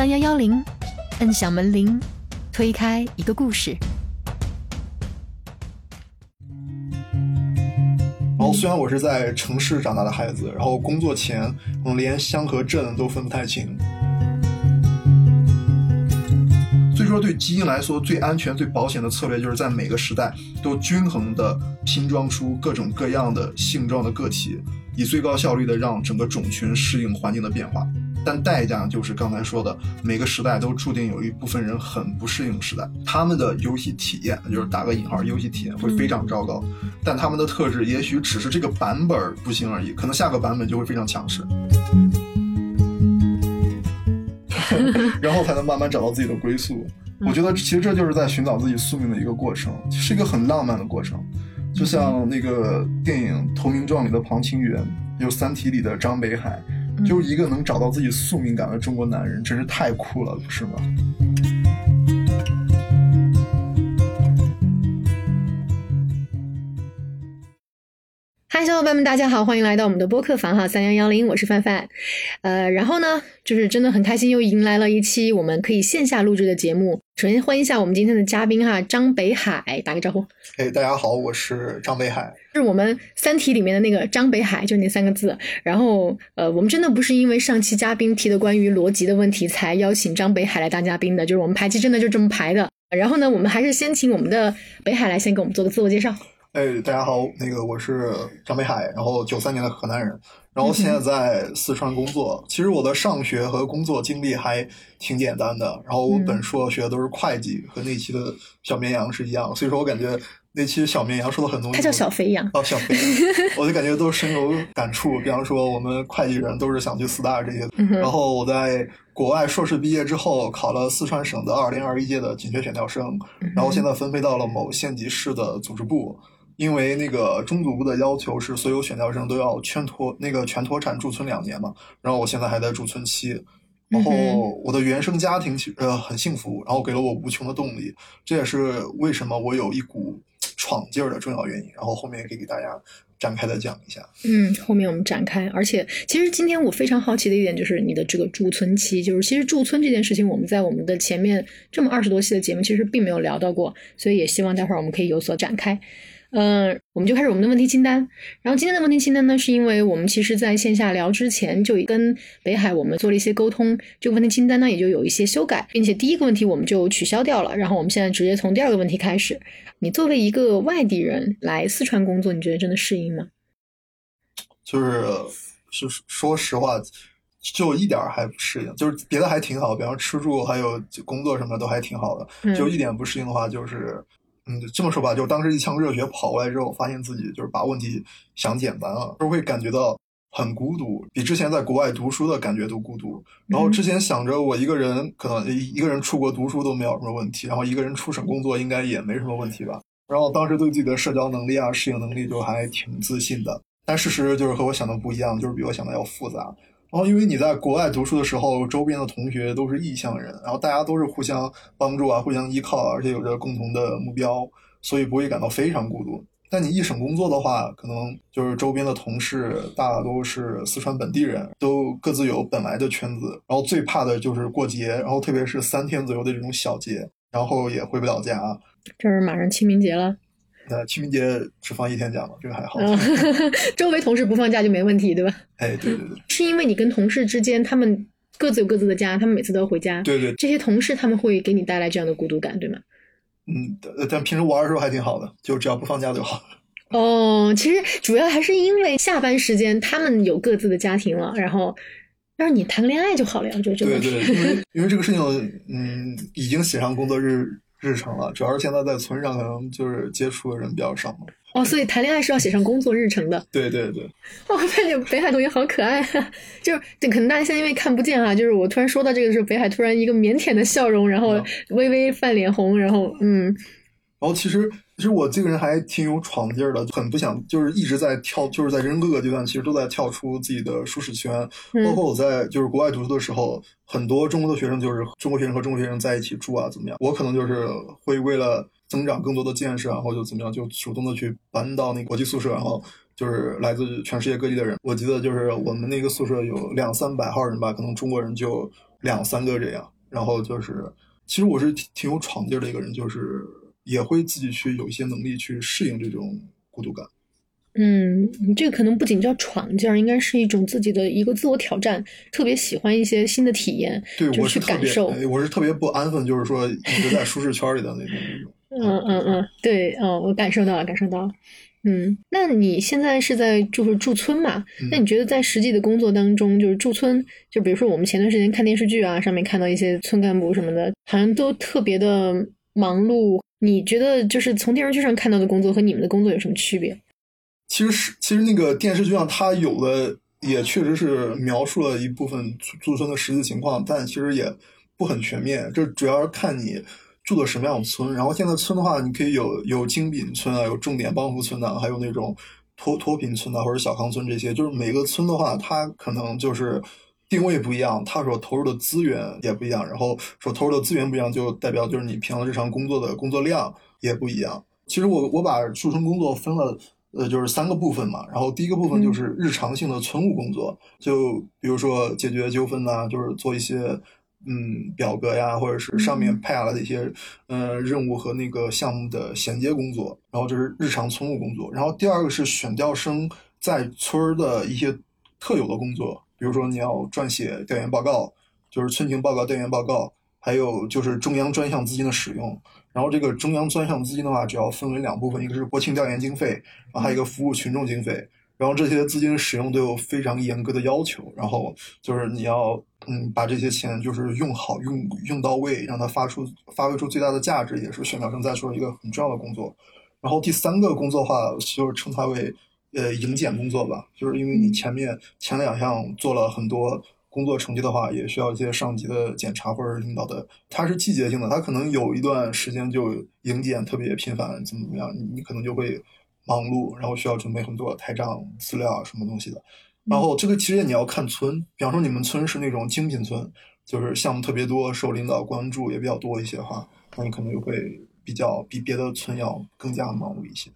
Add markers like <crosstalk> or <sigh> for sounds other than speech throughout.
三幺幺零，摁响门铃，推开一个故事。然后虽然我是在城市长大的孩子，然后工作前可能连乡和镇都分不太清。所以说，对基因来说，最安全、最保险的策略就是在每个时代都均衡的拼装出各种各样的性状的个体，以最高效率的让整个种群适应环境的变化。但代价就是刚才说的，每个时代都注定有一部分人很不适应时代，他们的游戏体验，就是打个引号，游戏体验会非常糟糕。但他们的特质也许只是这个版本不行而已，可能下个版本就会非常强势。<laughs> 然后才能慢慢找到自己的归宿。我觉得其实这就是在寻找自己宿命的一个过程，是一个很浪漫的过程。就像那个电影《投名状》里的庞青云，有《三体》里的张北海，就是一个能找到自己宿命感的中国男人，真是太酷了，不是吗？嗨，小伙伴们，大家好，欢迎来到我们的播客房哈三幺幺零，我是范范。呃，然后呢，就是真的很开心，又迎来了一期我们可以线下录制的节目。首先欢迎一下我们今天的嘉宾哈，张北海，打个招呼。哎，大家好，我是张北海，是我们《三体》里面的那个张北海，就那三个字。然后，呃，我们真的不是因为上期嘉宾提的关于逻辑的问题才邀请张北海来当嘉宾的，就是我们排期真的就这么排的。然后呢，我们还是先请我们的北海来先给我们做个自我介绍。哎，大家好，那个我是张北海，然后九三年的河南人，然后现在在四川工作。其实我的上学和工作经历还挺简单的，然后我本硕学的都是会计，和那期的小绵羊是一样，所以说我感觉那期小绵羊说的很多，他叫小肥羊哦，小肥羊，我就感觉都深有感触。比方说我们会计人都是想去四大这些，然后我在国外硕士毕业之后考了四川省的二零二一届的紧缺选调生，然后现在分配到了某县级市的组织部。因为那个中组部的要求是所有选调生都要全脱那个全脱产驻村两年嘛，然后我现在还在驻村期，然后我的原生家庭其呃很幸福，然后给了我无穷的动力，这也是为什么我有一股闯劲儿的重要原因。然后后面也可以给大家展开的讲一下。嗯，后面我们展开。而且其实今天我非常好奇的一点就是你的这个驻村期，就是其实驻村这件事情我们在我们的前面这么二十多期的节目其实并没有聊到过，所以也希望待会儿我们可以有所展开。嗯，我们就开始我们的问题清单。然后今天的问题清单呢，是因为我们其实在线下聊之前就跟北海我们做了一些沟通，这个问题清单呢也就有一些修改，并且第一个问题我们就取消掉了。然后我们现在直接从第二个问题开始。你作为一个外地人来四川工作，你觉得真的适应吗？就是是说实话，就一点还不适应。就是别的还挺好，比方吃住还有工作什么都还挺好的。就一点不适应的话，就是。嗯，这么说吧，就是当时一腔热血跑过来之后，发现自己就是把问题想简单了，就会感觉到很孤独，比之前在国外读书的感觉都孤独。然后之前想着我一个人可能一个人出国读书都没有什么问题，然后一个人出省工作应该也没什么问题吧。然后当时对自己的社交能力啊、适应能力就还挺自信的。但事实就是和我想的不一样，就是比我想的要复杂。然后，因为你在国外读书的时候，周边的同学都是异乡人，然后大家都是互相帮助啊，互相依靠，而且有着共同的目标，所以不会感到非常孤独。但你一省工作的话，可能就是周边的同事大都是四川本地人，都各自有本来的圈子。然后最怕的就是过节，然后特别是三天左右的这种小节，然后也回不了家。这是马上清明节了。呃，清明节只放一天假嘛，这个还好。<laughs> 周围同事不放假就没问题，对吧？哎，对对对。是因为你跟同事之间，他们各自有各自的家，他们每次都要回家。对对。这些同事他们会给你带来这样的孤独感，对吗？嗯，但平时玩的时候还挺好的，就只要不放假就好。<laughs> 哦，其实主要还是因为下班时间他们有各自的家庭了，然后让你谈个恋爱就好了呀，就这个。对对，因为因为这个事情，嗯，已经写上工作日。日程了，主要是现在在村上可能就是接触的人比较少嘛。哦，所以谈恋爱是要写上工作日程的。对对对。哦 <laughs> 发现北海同学好可爱，啊，就是可能大家现在因为看不见哈，就是我突然说到这个时候，北海突然一个腼腆的笑容，然后微微泛脸红，然后嗯。然后其实。其实我这个人还挺有闯劲儿的，很不想就是一直在跳，就是在人生各个阶段，其实都在跳出自己的舒适圈。包括我在就是国外读书的时候，很多中国的学生就是中国学生和中国学生在一起住啊，怎么样？我可能就是会为了增长更多的见识，然后就怎么样，就主动的去搬到那个国际宿舍，然后就是来自全世界各地的人。我记得就是我们那个宿舍有两三百号人吧，可能中国人就两三个这样。然后就是，其实我是挺挺有闯劲儿的一个人，就是也会自己去有一些能力去适应这种孤独感。嗯，你这个可能不仅叫闯劲儿，应该是一种自己的一个自我挑战，特别喜欢一些新的体验，对，我是感受。我是特别不安分，就是说一直在舒适圈里的那种那种。<laughs> 嗯嗯嗯，对，嗯，我感受到了，感受到了。嗯，那你现在是在就是驻村嘛？那你觉得在实际的工作当中，就是驻村，就比如说我们前段时间看电视剧啊，上面看到一些村干部什么的，好像都特别的忙碌。你觉得就是从电视剧上看到的工作和你们的工作有什么区别？其实是，其实那个电视剧上它有的也确实是描述了一部分驻村的实际情况，但其实也不很全面。这主要是看你。住的什么样的村？然后现在村的话，你可以有有精品村啊，有重点帮扶村呐，还有那种脱脱贫村呐，或者小康村这些。就是每个村的话，它可能就是定位不一样，它所投入的资源也不一样。然后所投入的资源不一样，就代表就是你平常日常工作的工作量也不一样。其实我我把驻村工作分了，呃，就是三个部分嘛。然后第一个部分就是日常性的村务工作，就比如说解决纠纷呐，就是做一些。嗯，表格呀，或者是上面派下来的一些呃任务和那个项目的衔接工作，然后这是日常村务工作。然后第二个是选调生在村儿的一些特有的工作，比如说你要撰写调研报告，就是村情报告、调研报告，还有就是中央专项资金的使用。然后这个中央专项资金的话，主要分为两部分，一个是国情调研经费，然后还有一个服务群众经费。然后这些资金使用都有非常严格的要求，然后就是你要嗯把这些钱就是用好用用到位，让它发出发挥出最大的价值，也是选调生在说一个很重要的工作。然后第三个工作的话就是称它为呃迎检工作吧，就是因为你前面前两项做了很多工作成绩的话，也需要一些上级的检查或者领导的，它是季节性的，它可能有一段时间就迎检特别频繁，怎么怎么样，你可能就会。忙碌，然后需要准备很多台账资料啊，什么东西的。然后这个其实你要看村，比方说你们村是那种精品村，就是项目特别多，受领导关注也比较多一些的话，那你可能就会比较比别的村要更加忙碌一些。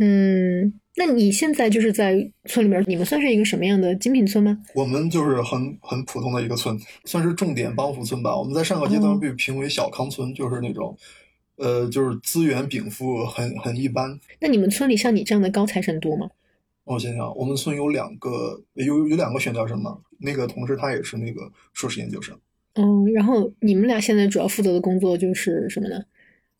嗯，那你现在就是在村里面，你们算是一个什么样的精品村吗？我们就是很很普通的一个村，算是重点帮扶村吧。我们在上个阶段被评为小康村，就是那种。呃，就是资源禀赋很很一般。那你们村里像你这样的高材生多吗？我想想，我们村有两个，有有两个选调生嘛。那个同事他也是那个硕士研究生。嗯，然后你们俩现在主要负责的工作就是什么呢？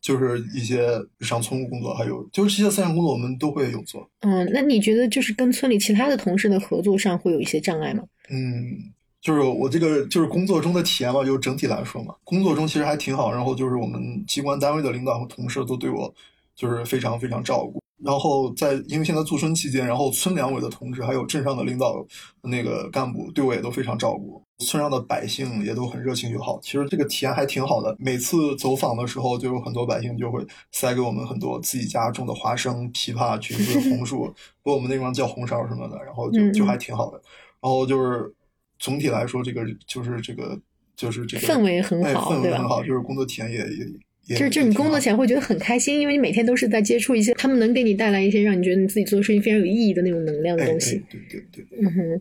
就是一些日常村务工作，还有就是这些三项工作我们都会有做。嗯，那你觉得就是跟村里其他的同事的合作上会有一些障碍吗？嗯。就是我这个就是工作中的体验吧，就是整体来说嘛，工作中其实还挺好。然后就是我们机关单位的领导和同事都对我就是非常非常照顾。然后在因为现在驻村期间，然后村两委的同志还有镇上的领导那个干部对我也都非常照顾，村上的百姓也都很热情友好。其实这个体验还挺好的。每次走访的时候，就有很多百姓就会塞给我们很多自己家种的花生、枇杷、橘子、<laughs> 红薯，不我们那方叫红苕什么的，然后就就还挺好的。然后就是。总体来说，这个就是这个就是这个氛围很好，氛围很好，就是工作体验也也也。就是就你工作起来会觉得很开心，因为你每天都是在接触一些他们能给你带来一些让你觉得你自己做的事情非常有意义的那种能量的东西。对对对。嗯哼，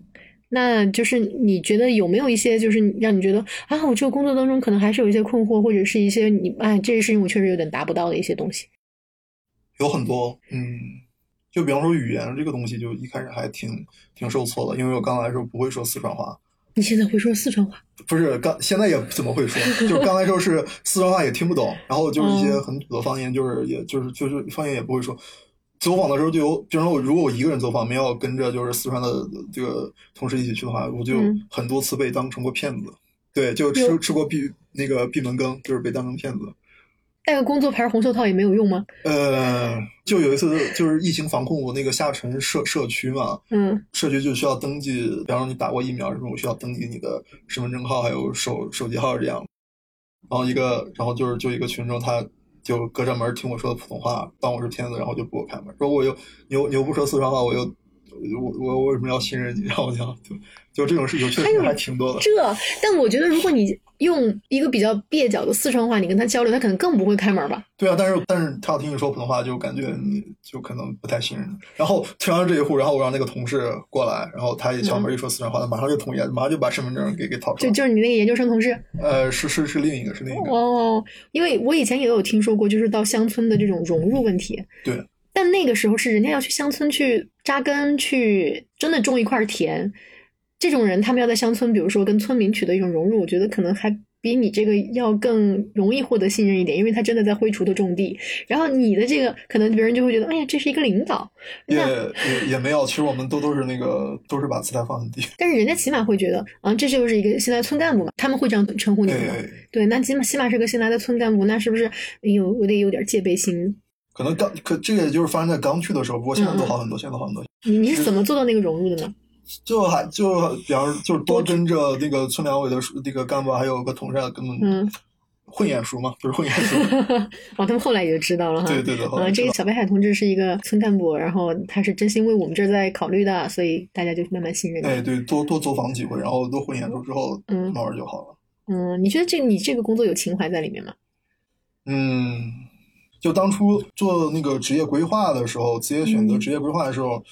那就是你觉得有没有一些就是让你觉得啊，我这个工作当中可能还是有一些困惑，或者是一些你哎这些事情我确实有点达不到的一些东西。有很多，嗯，就比方说语言这个东西，就一开始还挺挺受挫的，因为我刚来的时候不会说四川话。你现在会说四川话？不是，刚现在也怎么会说？就是刚来时候是四川话也听不懂，然后就是一些很土的方言，就是也就是就是方言也不会说。走访的时候就有，比如说我如果我一个人走访，没有跟着就是四川的这个同事一起去的话，我就很多次被当成过骗子。对，就吃吃过闭那个闭门羹，就是被当成骗子。带个工作牌红袖套也没有用吗？呃，就有一次就是疫情防控，我那个下沉社社区嘛，嗯，社区就需要登记，比方说你打过疫苗什么，我需要登记你的身份证号还有手手机号这样。然后一个，然后就是就一个群众，他就隔着门听我说的普通话，当我是骗子，然后就不给我开门，说我又你又你又不说四川话，我又我我我为什么要信任你？然后就就就这种事情确实还挺多的。这，但我觉得如果你。用一个比较蹩脚的四川话，你跟他交流，他可能更不会开门吧？对啊，但是但是他要听你说普通话，就感觉你就可能不太信任。然后听完这一户，然后我让那个同事过来，然后他一敲门一说四川话，他马上就同意，马上就把身份证给给掏出来。就就是你那个研究生同事？呃，是是是另一个，是另一个。哦，因为我以前也有听说过，就是到乡村的这种融入问题。对。但那个时候是人家要去乡村去扎根，去真的种一块田。这种人，他们要在乡村，比如说跟村民取得一种融入，我觉得可能还比你这个要更容易获得信任一点，因为他真的在挥锄头种地。然后你的这个，可能别人就会觉得，哎呀，这是一个领导。也也也没有，其实我们都都是那个，都是把姿态放很低。但是人家起码会觉得，啊，这就是一个现在村干部嘛，他们会这样称呼你们。对，那起码起码是个新来的村干部，那是不是有我得有点戒备心？可能刚可这个也就是发生在刚去的时候，不过现在都好很多，现在都好很多。你你是怎么做到那个融入的呢？就还就比方就是多跟着那个村两委的那个干部，还有个同事跟嗯混眼熟嘛，<laughs> 不是混眼熟。<laughs> 哦，他们后来也就知道了哈。对对对。嗯，这个小北海同志是一个村干部，然后他是真心为我们这儿在考虑的，所以大家就慢慢信任。哎，对，多多走访几回，然后多混眼熟之后，嗯，慢慢就好了。嗯，你觉得这你这个工作有情怀在里面吗？嗯，就当初做那个职业规划的时候，职业选择职业规划的时候。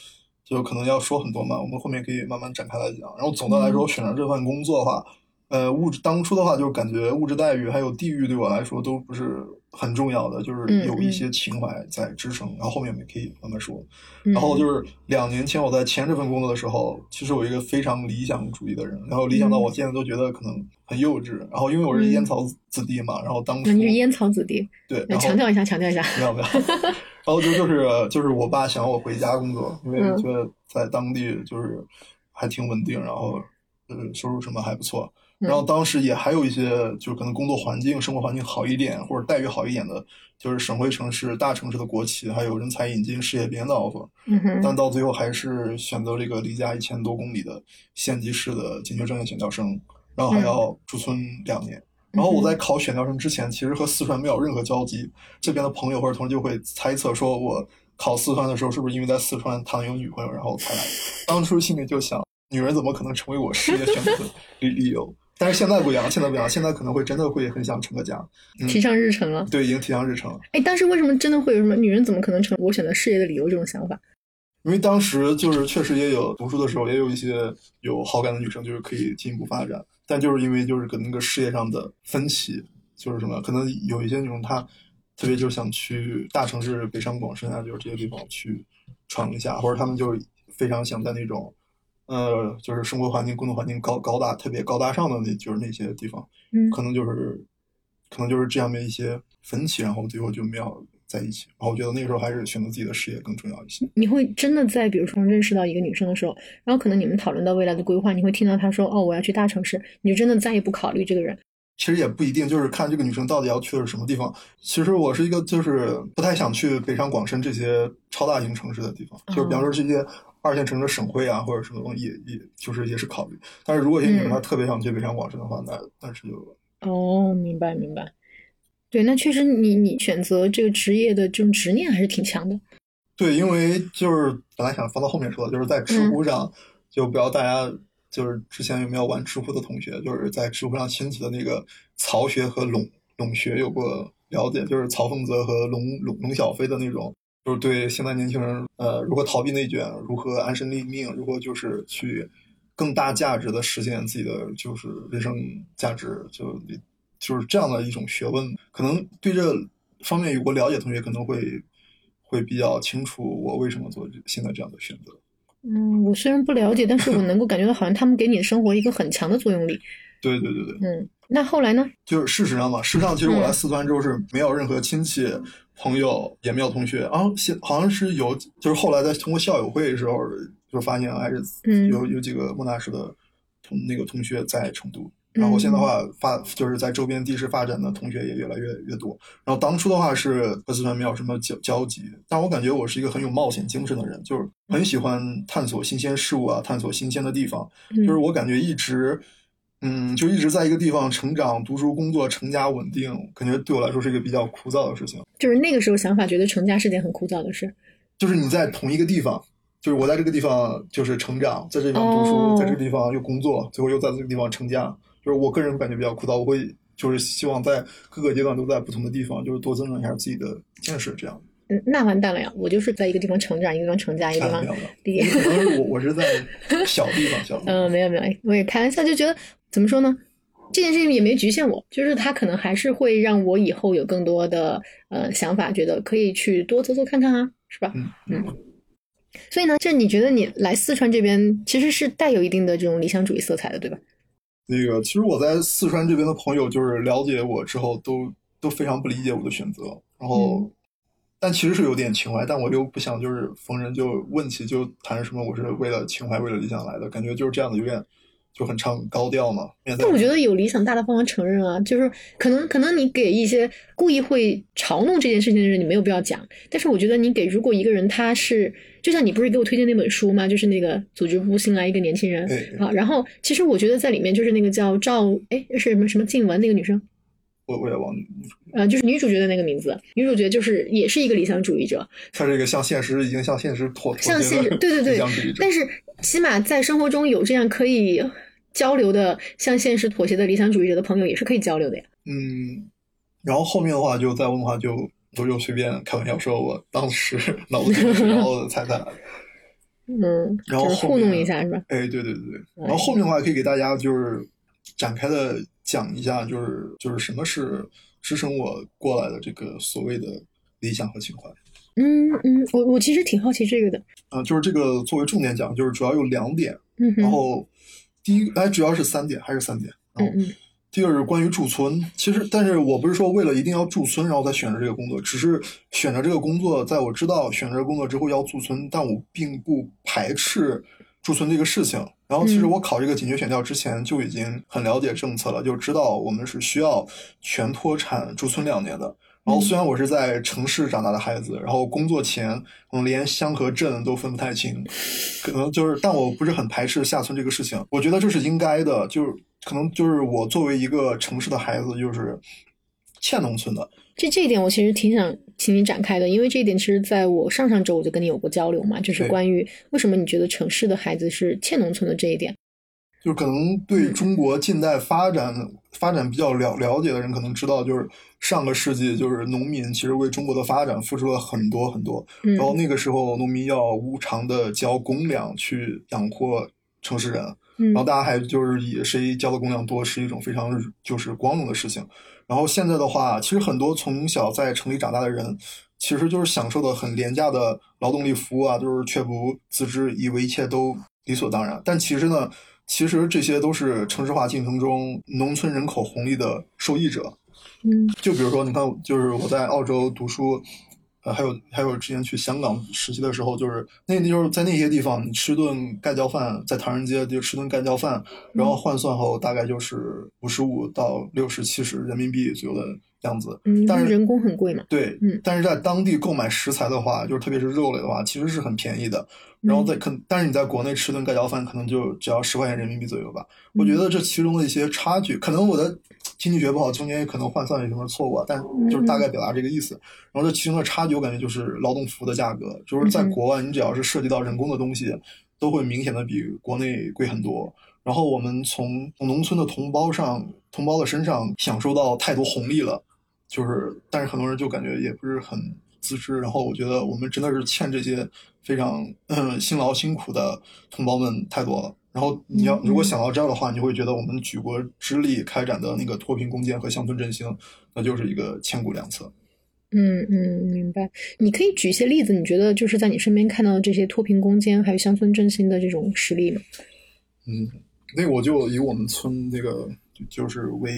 就可能要说很多嘛，我们后面可以慢慢展开来讲。然后总的来说，我选择这份工作的话，呃，物质当初的话，就是感觉物质待遇还有地域对我来说都不是很重要的，就是有一些情怀在支撑。然后后面我们可以慢慢说。然后就是两年前我在签这份工作的时候，其实我一个非常理想主义的人，然后理想到我现在都觉得可能很幼稚。然后因为我是烟草子弟嘛，然后当初你是烟草子弟，对，强调一下，强调一下，没有没 <laughs> 有。然后就就是就是我爸想让我回家工作，因为觉得在当地就是还挺稳定，然后呃收入什么还不错。然后当时也还有一些就是可能工作环境、生活环境好一点或者待遇好一点的，就是省会城市、大城市的国企，还有人才引进、事业编的 offer。但到最后还是选择这个离家一千多公里的县级市的紧缺专业选调生，然后还要驻村两年。然后我在考选调生之前，其实和四川没有任何交集。这边的朋友或者同事就会猜测说，我考四川的时候是不是因为在四川谈有女朋友，然后才来？当初心里就想，女人怎么可能成为我事业选择的理理由？但是现在不一样，现在不一样，现在可能会真的会很想成个家，提上日程了。对，已经提上日程了。哎，但是为什么真的会有什么女人怎么可能成我选择事业的理由这种想法？因为当时就是确实也有读书的时候，也有一些有好感的女生，就是可以进一步发展。但就是因为就是跟那个事业上的分歧，就是什么，可能有一些女生她特别就是想去大城市北上广深啊，就是这些地方去闯一下，或者他们就非常想在那种呃，就是生活环境、工作环境高高大、特别高大上的那，就是那些地方，嗯，可能就是可能就是这样的一些分歧，然后最后就没有。在一起，然后我觉得那个时候还是选择自己的事业更重要一些。你会真的在比如说认识到一个女生的时候，然后可能你们讨论到未来的规划，你会听到她说：“哦，我要去大城市。”你就真的再也不考虑这个人。其实也不一定，就是看这个女生到底要去的是什么地方。其实我是一个就是不太想去北上广深这些超大型城市的地方，就是比方说这些二线城市、省会啊，或者什么东西，也也就是也是考虑。但是如果一些女生她特别想去北上广深的话，那那是就哦，明白明白。对，那确实，你你选择这个职业的这种执念还是挺强的。对，因为就是本来想放到后面说，就是在知乎上，就不知道大家就是之前有没有玩知乎的同学，就是在知乎上兴起的那个曹学和陇陇学有过了解，就是曹凤泽和龙龙龙小飞的那种，就是对现在年轻人，呃，如何逃避内卷，如何安身立命，如何就是去更大价值的实现自己的就是人生价值，就。就是这样的一种学问，可能对这方面有过了解同学可能会会比较清楚我为什么做现在这样的选择。嗯，我虽然不了解，但是我能够感觉到好像他们给你的生活一个很强的作用力。对对对对。嗯，那后来呢？就是事实上嘛，事实上其实我来四川之后是没有任何亲戚朋友，也没有同学啊，现好像是有，就是后来在通过校友会的时候就发现还是有有几个莫纳什的同那个同学在成都。然后现在的话发就是在周边地市发展的同学也越来越越多。然后当初的话是和四川没有什么交交集，但我感觉我是一个很有冒险精神的人，就是很喜欢探索新鲜事物啊，探索新鲜的地方。就是我感觉一直，嗯，就一直在一个地方成长、读书、工作、成家、稳定，感觉对我来说是一个比较枯燥的事情。就是那个时候想法，觉得成家是件很枯燥的事。就是你在同一个地方，就是我在这个地方就是成长，在这地方读书，在这个地方又工作，最后又在这个地方成家。就是我个人感觉比较枯燥，我会就是希望在各个阶段都在不同的地方，就是多增长一下自己的见识，这样。嗯，那完蛋了呀！我就是在一个地方成长，一个地方成家，一个地方毕业。可能我我是在小地方，小 <laughs> 嗯，没有没有，我也开玩笑，就觉得怎么说呢？这件事情也没局限我，就是他可能还是会让我以后有更多的呃想法，觉得可以去多走走看看啊，是吧？嗯嗯。所以呢，这你觉得你来四川这边其实是带有一定的这种理想主义色彩的，对吧？那个，其实我在四川这边的朋友，就是了解我之后，都都非常不理解我的选择。然后，但其实是有点情怀，但我又不想就是逢人就问起就谈什么，我是为了情怀、为了理想来的，感觉就是这样的，有点。就很唱高调嘛，但我觉得有理想大大方方承认啊，就是可能可能你给一些故意会嘲弄这件事情的人，你没有必要讲。但是我觉得你给如果一个人他是，就像你不是给我推荐那本书吗？就是那个组织部新来一个年轻人啊，然后其实我觉得在里面就是那个叫赵哎是什么什么静雯那个女生，我我也忘呃，就是女主角的那个名字，女主角就是也是一个理想主义者，她这个向现实已经向现实妥向现实对对对，<laughs> 但是起码在生活中有这样可以。交流的向现实妥协的理想主义者的朋友也是可以交流的呀。嗯，然后后面的话就再问的话，就我就随便开玩笑说，我当时脑子里然后猜猜。<laughs> 嗯，然后糊弄一下是吧？哎，对对对对。然后后面的话可以给大家就是展开的讲一下，就是就是什么是支撑我过来的这个所谓的理想和情怀。嗯嗯，我我其实挺好奇这个的。嗯，就是这个作为重点讲，就是主要有两点。嗯，然后。第一，哎，主要是三点，还是三点。嗯嗯。第二是关于驻村，其实，但是我不是说为了一定要驻村，然后再选择这个工作，只是选择这个工作，在我知道选择工作之后要驻村，但我并不排斥驻村这个事情。然后，其实我考这个紧缺选调之前就已经很了解政策了，就知道我们是需要全脱产驻村两年的。然后虽然我是在城市长大的孩子，然后工作前可能连乡和镇都分不太清，可能就是，但我不是很排斥下村这个事情。我觉得这是应该的，就是可能就是我作为一个城市的孩子，就是欠农村的。这这一点我其实挺想请你展开的，因为这一点其实在我上上周我就跟你有过交流嘛，就是关于为什么你觉得城市的孩子是欠农村的这一点。就可能对中国近代发展发展比较了了解的人，可能知道，就是上个世纪，就是农民其实为中国的发展付出了很多很多。然后那个时候，农民要无偿的交公粮去养活城市人，然后大家还就是以谁交的公粮多是一种非常就是光荣的事情。然后现在的话，其实很多从小在城里长大的人，其实就是享受的很廉价的劳动力服务啊，就是却不自知，以为一切都理所当然。但其实呢？其实这些都是城市化进程中农村人口红利的受益者。嗯，就比如说，你看，就是我在澳洲读书，呃，还有还有之前去香港实习的时候，就是那那就是在那些地方，你吃顿盖浇饭，在唐人街就吃顿盖浇饭，然后换算后大概就是五十五到六十七十人民币左右的样子。嗯，但是人工很贵嘛。对，嗯，但是在当地购买食材的话，就是特别是肉类的话，其实是很便宜的。然后在可，但是你在国内吃顿盖浇饭，可能就只要十块钱人民币左右吧。我觉得这其中的一些差距，可能我的经济学不好，中间也可能换算有什么错误，啊，但就是大概表达这个意思。然后这其中的差距，我感觉就是劳动服务的价格，就是在国外，你只要是涉及到人工的东西，都会明显的比国内贵很多。然后我们从农村的同胞上，同胞的身上享受到太多红利了，就是，但是很多人就感觉也不是很。自知，然后我觉得我们真的是欠这些非常嗯辛劳辛苦的同胞们太多了。然后你要如果想到这儿的话，你就会觉得我们举国之力开展的那个脱贫攻坚和乡村振兴，那就是一个千古良策。嗯嗯，明白。你可以举一些例子，你觉得就是在你身边看到的这些脱贫攻坚还有乡村振兴的这种实例吗？嗯，那我就以我们村那个就是为。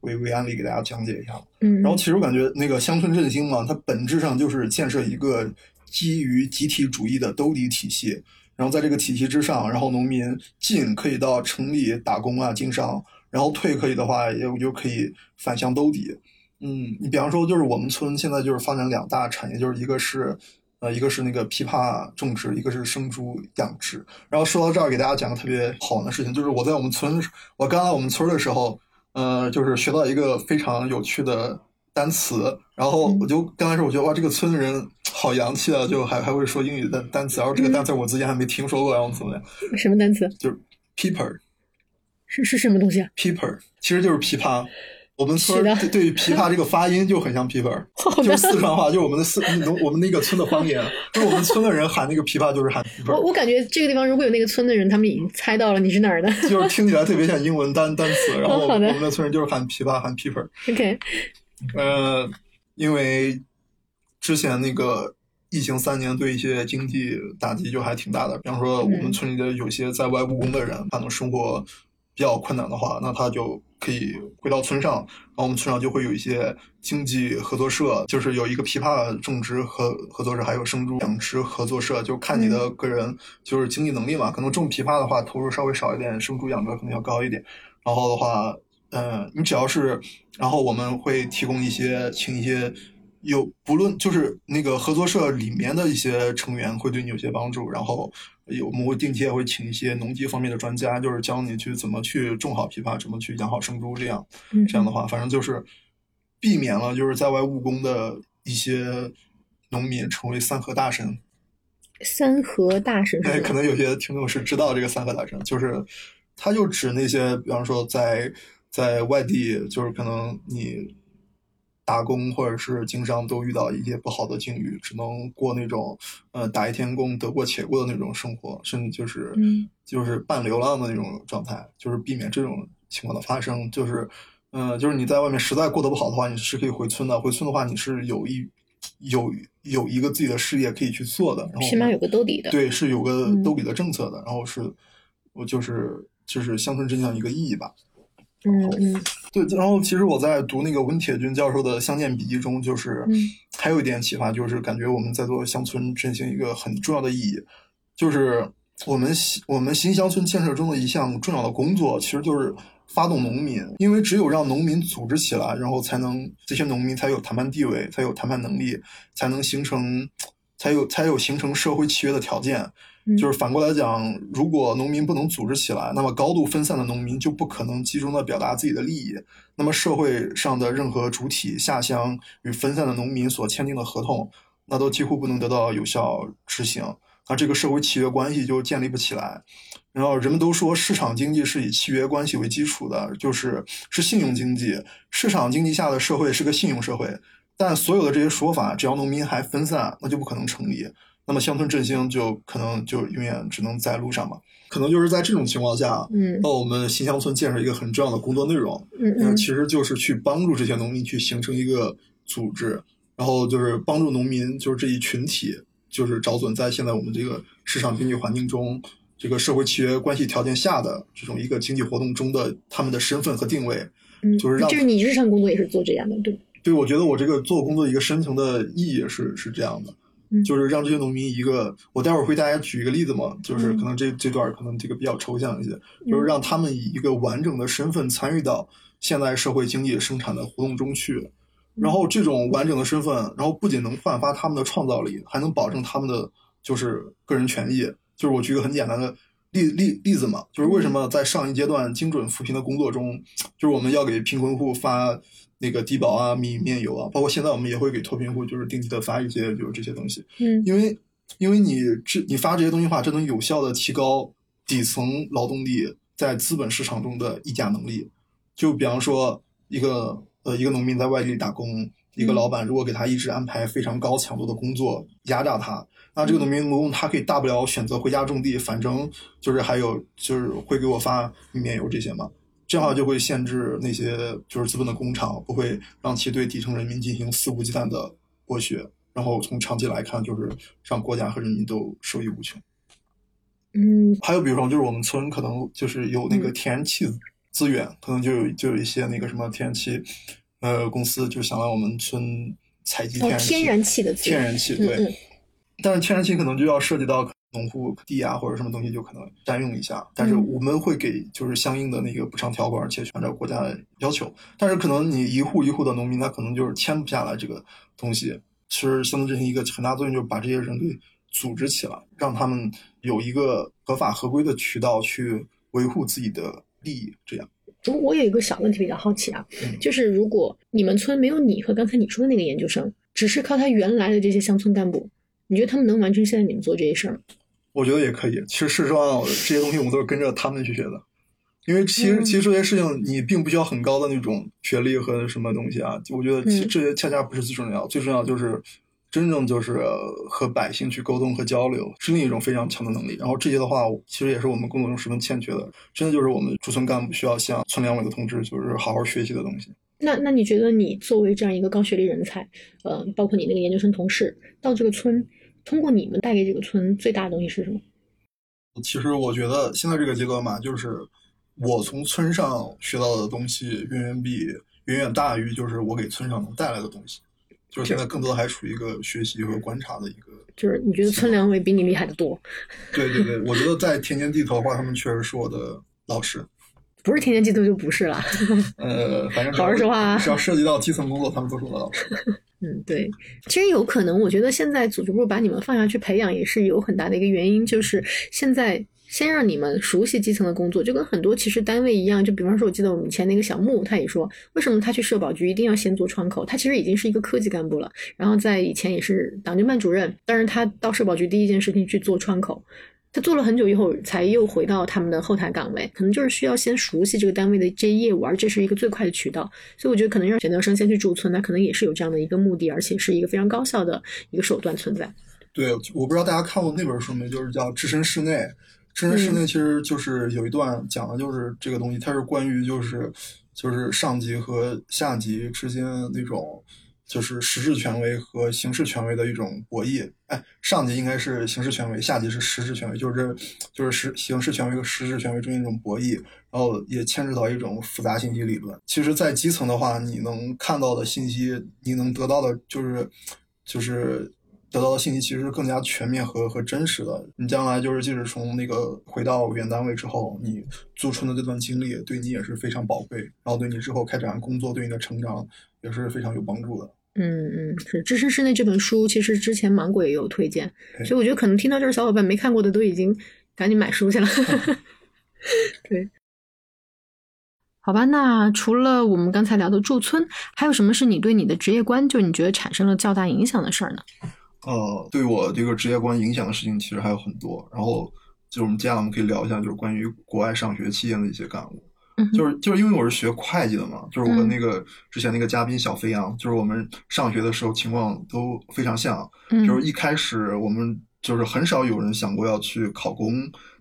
为为案例给大家讲解一下，嗯，然后其实我感觉那个乡村振兴嘛，它本质上就是建设一个基于集体主义的兜底体系，然后在这个体系之上，然后农民进可以到城里打工啊经商，然后退可以的话也就可以反向兜底。嗯，你比方说就是我们村现在就是发展两大产业，就是一个是呃一个是那个枇杷种植，一个是生猪养殖。然后说到这儿，给大家讲个特别好的事情，就是我在我们村，我刚来我们村的时候。呃，就是学到一个非常有趣的单词，然后我就刚开始我觉得哇，这个村的人好洋气啊，就还还会说英语的单词，然后这个单词我之前还没听说过，然后怎么样？什么单词？就是 peeper。是是什么东西啊？？Peeper 其实就是琵琶。我们村的对对于琵琶这个发音就很像 pepper <laughs> 就是四川话，就是我们的四农我们那个村的方言，就是我们村的人喊那个琵琶就是喊我我感觉这个地方如果有那个村的人，他们已经猜到了你是哪儿的。就是听起来特别像英文单单词，然后 <laughs> 我们的村人就是喊琵琶喊 Peeper。OK，呃，因为之前那个疫情三年对一些经济打击就还挺大的，比方说我们嗯村里的有些在外务工的人，他能生活比较困难的话，那他就可以回到村上，然后我们村上就会有一些经济合作社，就是有一个枇杷种植合合作社，还有生猪养殖合作社，就看你的个人就是经济能力嘛，可能种枇杷的话投入稍微少一点，生猪养殖可能要高一点，然后的话。呃，你只要是，然后我们会提供一些，请一些有不论就是那个合作社里面的一些成员会对你有些帮助，然后有我们会定期也会请一些农机方面的专家，就是教你去怎么去种好枇杷，怎么去养好生猪，这样嗯，这样的话，反正就是避免了就是在外务工的一些农民成为三和大神。三和大神是哎，可能有些听众是知道这个三和大神，就是他就指那些，比方说在在外地，就是可能你打工或者是经商都遇到一些不好的境遇，只能过那种呃打一天工得过且过的那种生活，甚至就是、嗯就是半流浪的那种状态，就是避免这种情况的发生。就是呃，就是你在外面实在过得不好的话，你是可以回村的。回村的话，你是有一有有一个自己的事业可以去做的，然后起码有个兜底的。对，是有个嗯兜底的政策的，然后是，我就是就是乡村振兴一个意义吧。嗯嗯。对，然后其实我在读那个温铁军教授的《乡建笔记》中，就是嗯。还有一点启发，就是感觉我们在做乡村振兴一个很重要的意义，就是我们新我们新乡村建设中的一项重要的工作，其实就是发动农民，因为只有让农民组织起来，然后才能这些农民才有谈判地位，才有谈判能力，才能形成，才有才有形成社会契约的条件。就是反过来讲，如果农民不能组织起来，那么高度分散的农民就不可能集中的表达自己的利益。那么社会上的任何主体下乡与分散的农民所签订的合同，那都几乎不能得到有效执行。那这个社会契约关系就建立不起来。然后人们都说市场经济是以契约关系为基础的，就是是信用经济。市场经济下的社会是个信用社会，但所有的这些说法，只要农民还分散，那就不可能成立。那么乡村振兴就可能就永远只能在路上嘛。可能就是在这种情况下，嗯那我们新乡村建设一个很重要的工作内容，呃，嗯嗯其实就是去帮助这些农民去形成一个组织，然后就是帮助农民，就是这一群体，就是找准在现在我们这个市场经济环境中，这个社会契约关系条件下的这种一个经济活动中的他们的身份和定位。嗯，就是让就是你日常工作也是做这样的，对？对，我觉得我这个做工作的一个深层的意义是是这样的，嗯就是让这些农民一个，我待会儿会大家举一个例子嘛，就是嗯。可能这这段可能这个比较抽象一些，就是让他们以一个完整的身份参与到现代社会经济生产的活动中去，然后这种完整的身份，然后不仅能焕发他们的创造力，还能保证他们的就是个人权益。就是我举个很简单的例例例子嘛，就是为什么在上一阶段精准扶贫的工作中，就是我们要给贫困户发那个低保啊、米面油啊，包括现在我们也会给脱贫户就是定期的发一些就是这些东西，嗯因为因为你这你发这些东西的话，这能有效的提高底层劳动力在资本市场中的议价能力。就比方说一个呃一个农民在外地打工，一个嗯老板如果给他一直安排非常高强度的工作，压榨他，那这个农民工他可以大不了选择回家种地，反正就是还有就是会给我发米面油这些嘛。这样的话就会限制那些就是资本的工厂，不会让其对底层人民进行肆无忌惮的剥削。然后从长期来看，就是让国家和人民都受益无穷。嗯还有比如说，就是我们村可能就是有那个嗯天然气资源，可能就有就有一些那个什么天然气，呃，公司就想来我们村采集哦天然气。天然气的资源天然气对，嗯嗯但是天然气可能就要涉及到农户地啊或者什么东西，就可能占用一下。但是嗯我们会给就是相应的那个补偿条款，而且按照国家的要求。但是可能你一户一户的农民，他可能就是签不下来这个东西。其实乡村振兴一个很大作用，就是把这些人给组织起来，让他们有一个合法合规的渠道去维护自己的利益。这样，我我有一个小问题比较好奇啊，嗯就是如果你们村没有你和刚才你说的那个研究生，只是靠他原来的这些乡村干部，你觉得他们能完成现在你们做这些事儿吗？我觉得也可以。其实事实上，这些东西我们都是跟着他们去学的。因为其实其实这些事情你并不需要很高的那种学历和什么东西啊，我觉得其这些恰恰不是最重要，最重要就是真正就是和百姓去沟通和交流是另一种非常强的能力。然后这些的话，其实也是我们工作中十分欠缺的，真的就是我们驻村干部需要向村两委的同志就是好好学习的东西。那那你觉得你作为这样一个高学历人才，呃，包括你那个研究生同事到这个村，通过你们带给这个村最大的东西是什么？其实我觉得现在这个阶段嘛，就是我从村上学到的东西远远比远远大于就是我给村上能带来的东西，就是现在更多的还处于一个学习和观察的一个。就是你觉得村两委比你厉害的多？对对对，我觉得在田间地头的话，他们确实是我的老师。不是田间地头就不是了。呃，反正 <laughs> 老实话，只要涉及到基层工作，他们都是我的老师。嗯，对，其实有可能，我觉得现在组织部把你们放下去培养，也是有很大的一个原因，就是现在先让你们熟悉基层的工作，就跟很多其实单位一样，就比方说，我记得我们以前那个小木，他也说，为什么他去社保局一定要先做窗口？他其实已经是一个科级干部了，然后在以前也是党政办主任，但是他到社保局第一件事情去做窗口。他做了很久以后，才又回到他们的后台岗位，可能就是需要先熟悉这个单位的这些业务，而这是一个最快的渠道。所以我觉得，可能让选调生先去驻村，那可能也是有这样的一个目的，而且是一个非常高效的一个手段存在。对，我不知道大家看过那本书没，就是叫《置身室内》。置身室内其实就是有一段讲的就是这个东西，它是关于就是就是上级和下级之间那种。就是实质权威和形式权威的一种博弈。哎，上级应该是形式权威，下级是实质权威，就是就是实形式权威和实质权威中间一种博弈。然后也牵扯到一种复杂信息理论。其实，在基层的话，你能看到的信息，你能得到的，就是就是得到的信息，其实更加全面和和真实的。你将来就是，即使从那个回到原单位之后，你驻村的这段经历，对你也是非常宝贵，然后对你之后开展工作，对你的成长也是非常有帮助的。嗯嗯，是《置身事内》这本书，其实之前芒果也有推荐，所以我觉得可能听到这儿，小伙伴没看过的都已经赶紧买书去了。<laughs> 对，好吧，那除了我们刚才聊的驻村，还有什么是你对你的职业观，就你觉得产生了较大影响的事儿呢？呃，对我这个职业观影响的事情其实还有很多，然后就我们接下来我们可以聊一下，就是关于国外上学期间的一些感悟。就是就是因为我是学会计的嘛，就是我那个之前那个嘉宾小飞扬，就是我们上学的时候情况都非常像，就是一开始我们就是很少有人想过要去考公，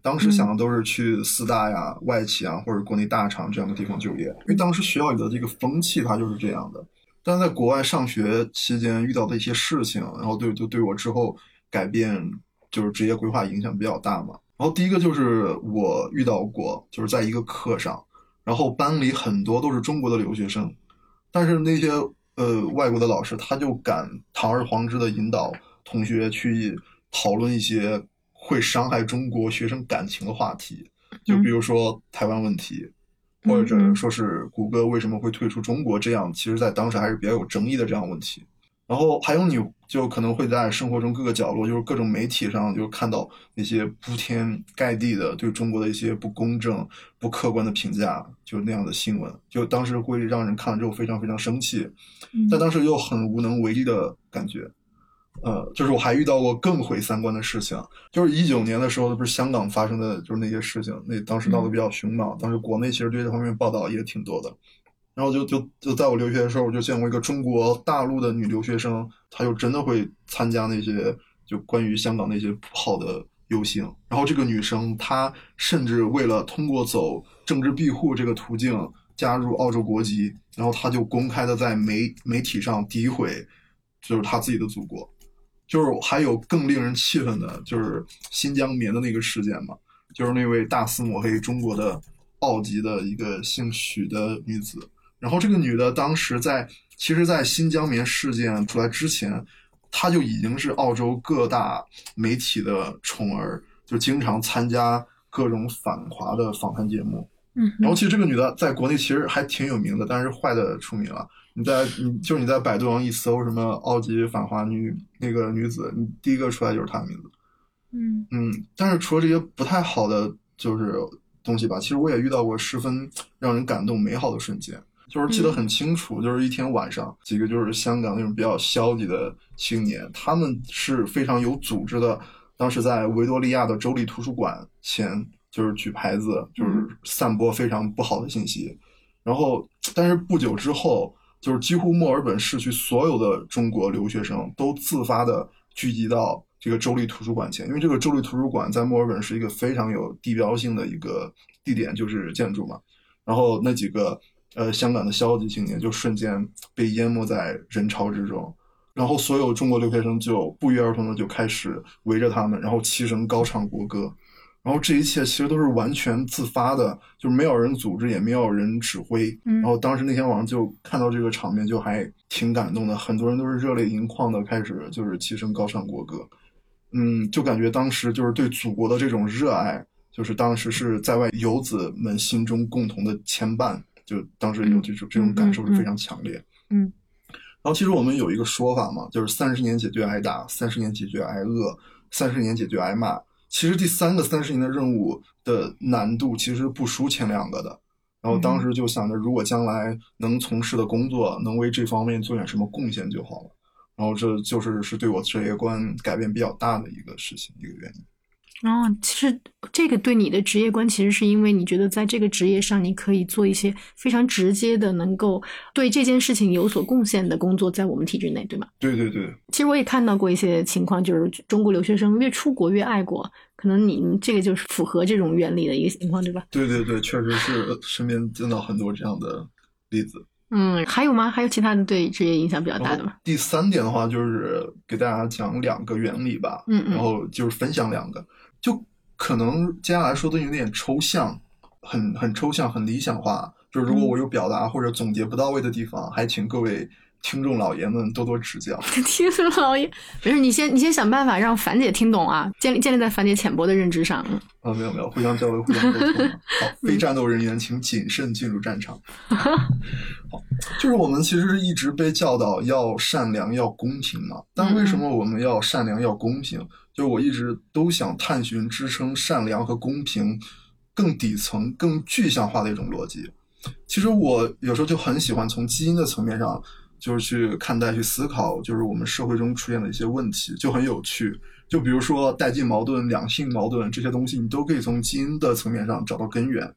当时想的都是去四大呀、外企啊或者国内大厂这样的地方就业，因为当时学校里的这个风气它就是这样的。但在国外上学期间遇到的一些事情，然后对就对我之后改变就是职业规划影响比较大嘛。然后第一个就是我遇到过，就是在一个课上。然后班里很多都是中国的留学生，但是那些呃外国的老师他就敢堂而皇之的引导同学去讨论一些会伤害中国学生感情的话题，就比如说台湾问题，或者说是谷歌为什么会退出中国这样，其实在当时还是比较有争议的这样问题。然后还有你就可能会在生活中各个角落，就是各种媒体上，就看到那些铺天盖地的对中国的一些不公正、不客观的评价，就那样的新闻，就当时会让人看了之后非常非常生气，但当时又很无能为力的感觉。呃，就是我还遇到过更毁三观的事情，就是一九年的时候，不是香港发生的就是那些事情，那当时闹得比较凶嘛，当时国内其实对这方面报道也挺多的。然后就就就在我留学的时候，我就见过一个中国大陆的女留学生，她就真的会参加那些就关于香港那些不好的游行。然后这个女生她甚至为了通过走政治庇护这个途径加入澳洲国籍，然后她就公开的在媒媒体上诋毁，就是她自己的祖国。就是还有更令人气愤的，就是新疆棉的那个事件嘛，就是那位大肆抹黑中国的澳籍的一个姓许的女子。然后这个女的当时在，其实，在新疆棉事件出来之前，她就已经是澳洲各大媒体的宠儿，就经常参加各种反华的访谈节目。嗯，然后其实这个女的在国内其实还挺有名的，但是坏的出名了。你在你就是你在百度上一搜什么澳籍反华女那个女子，你第一个出来就是她的名字。嗯嗯，但是除了这些不太好的就是东西吧，其实我也遇到过十分让人感动美好的瞬间。就是记得很清楚，就是一天晚上，几个就是香港那种比较消极的青年，他们是非常有组织的。当时在维多利亚的州立图书馆前，就是举牌子，就是散播非常不好的信息。然后，但是不久之后，就是几乎墨尔本市区所有的中国留学生都自发的聚集到这个州立图书馆前，因为这个州立图书馆在墨尔本是一个非常有地标性的一个地点，就是建筑嘛。然后那几个呃香港的消极青年就瞬间被淹没在人潮之中。然后所有中国留学生就不约而同的就开始围着他们，然后齐声高唱国歌，然后这一切其实都是完全自发的，就是没有人组织，也没有人指挥。然后当时那天晚上就看到这个场面，就还挺感动的，很多人都是热泪盈眶的开始就是齐声高唱国歌，嗯，就感觉当时就是对祖国的这种热爱，就是当时是在外游子们心中共同的牵绊，就当时有这种这种感受是非常强烈。嗯。然后其实我们有一个说法嘛，就是三十年解决挨打，三十年解决挨饿，三十年解决挨骂。其实第三个三十年的任务的难度其实不输前两个的。然后当时就想着，如果将来能从事的工作能为这方面做点什么贡献就好了。然后这就是是对我职业观改变比较大的一个事情，一个原因。哦，其实这个对你的职业观，其实是因为你觉得在这个职业上，你可以做一些非常直接的，能够对这件事情有所贡献的工作，在我们体制内，对吗？对对对。其实我也看到过一些情况，就是中国留学生越出国越爱国，可能你这个就是符合这种原理的一个情况，对吧？对对对，确实是身边见到很多这样的例子。嗯，还有吗？还有其他的对职业影响比较大的吗？第三点的话，就是给大家讲两个原理吧。嗯嗯。然后就是分享两个。就可能接下来说的有点抽象，很很抽象，很理想化。就是如果我有表达或者总结不到位的地方，还请各位听众老爷们多多指教。<laughs> 听众老爷，没事，你先你先想办法让樊姐听懂啊，建立建立在樊姐浅薄的认知上。啊，没有没有，互相交流，互相沟通。<laughs> 好，非战斗人员请谨慎进入战场。好，就是我们其实一直被教导要善良、要公平嘛，但为什么我们要善良、要公平？就我一直都想探寻支撑善良和公平更底层、更具象化的一种逻辑。其实我有时候就很喜欢从基因的层面上，就是去看待、去思考，就是我们社会中出现的一些问题，就很有趣。就比如说代际矛盾、两性矛盾这些东西，你都可以从基因的层面上找到根源。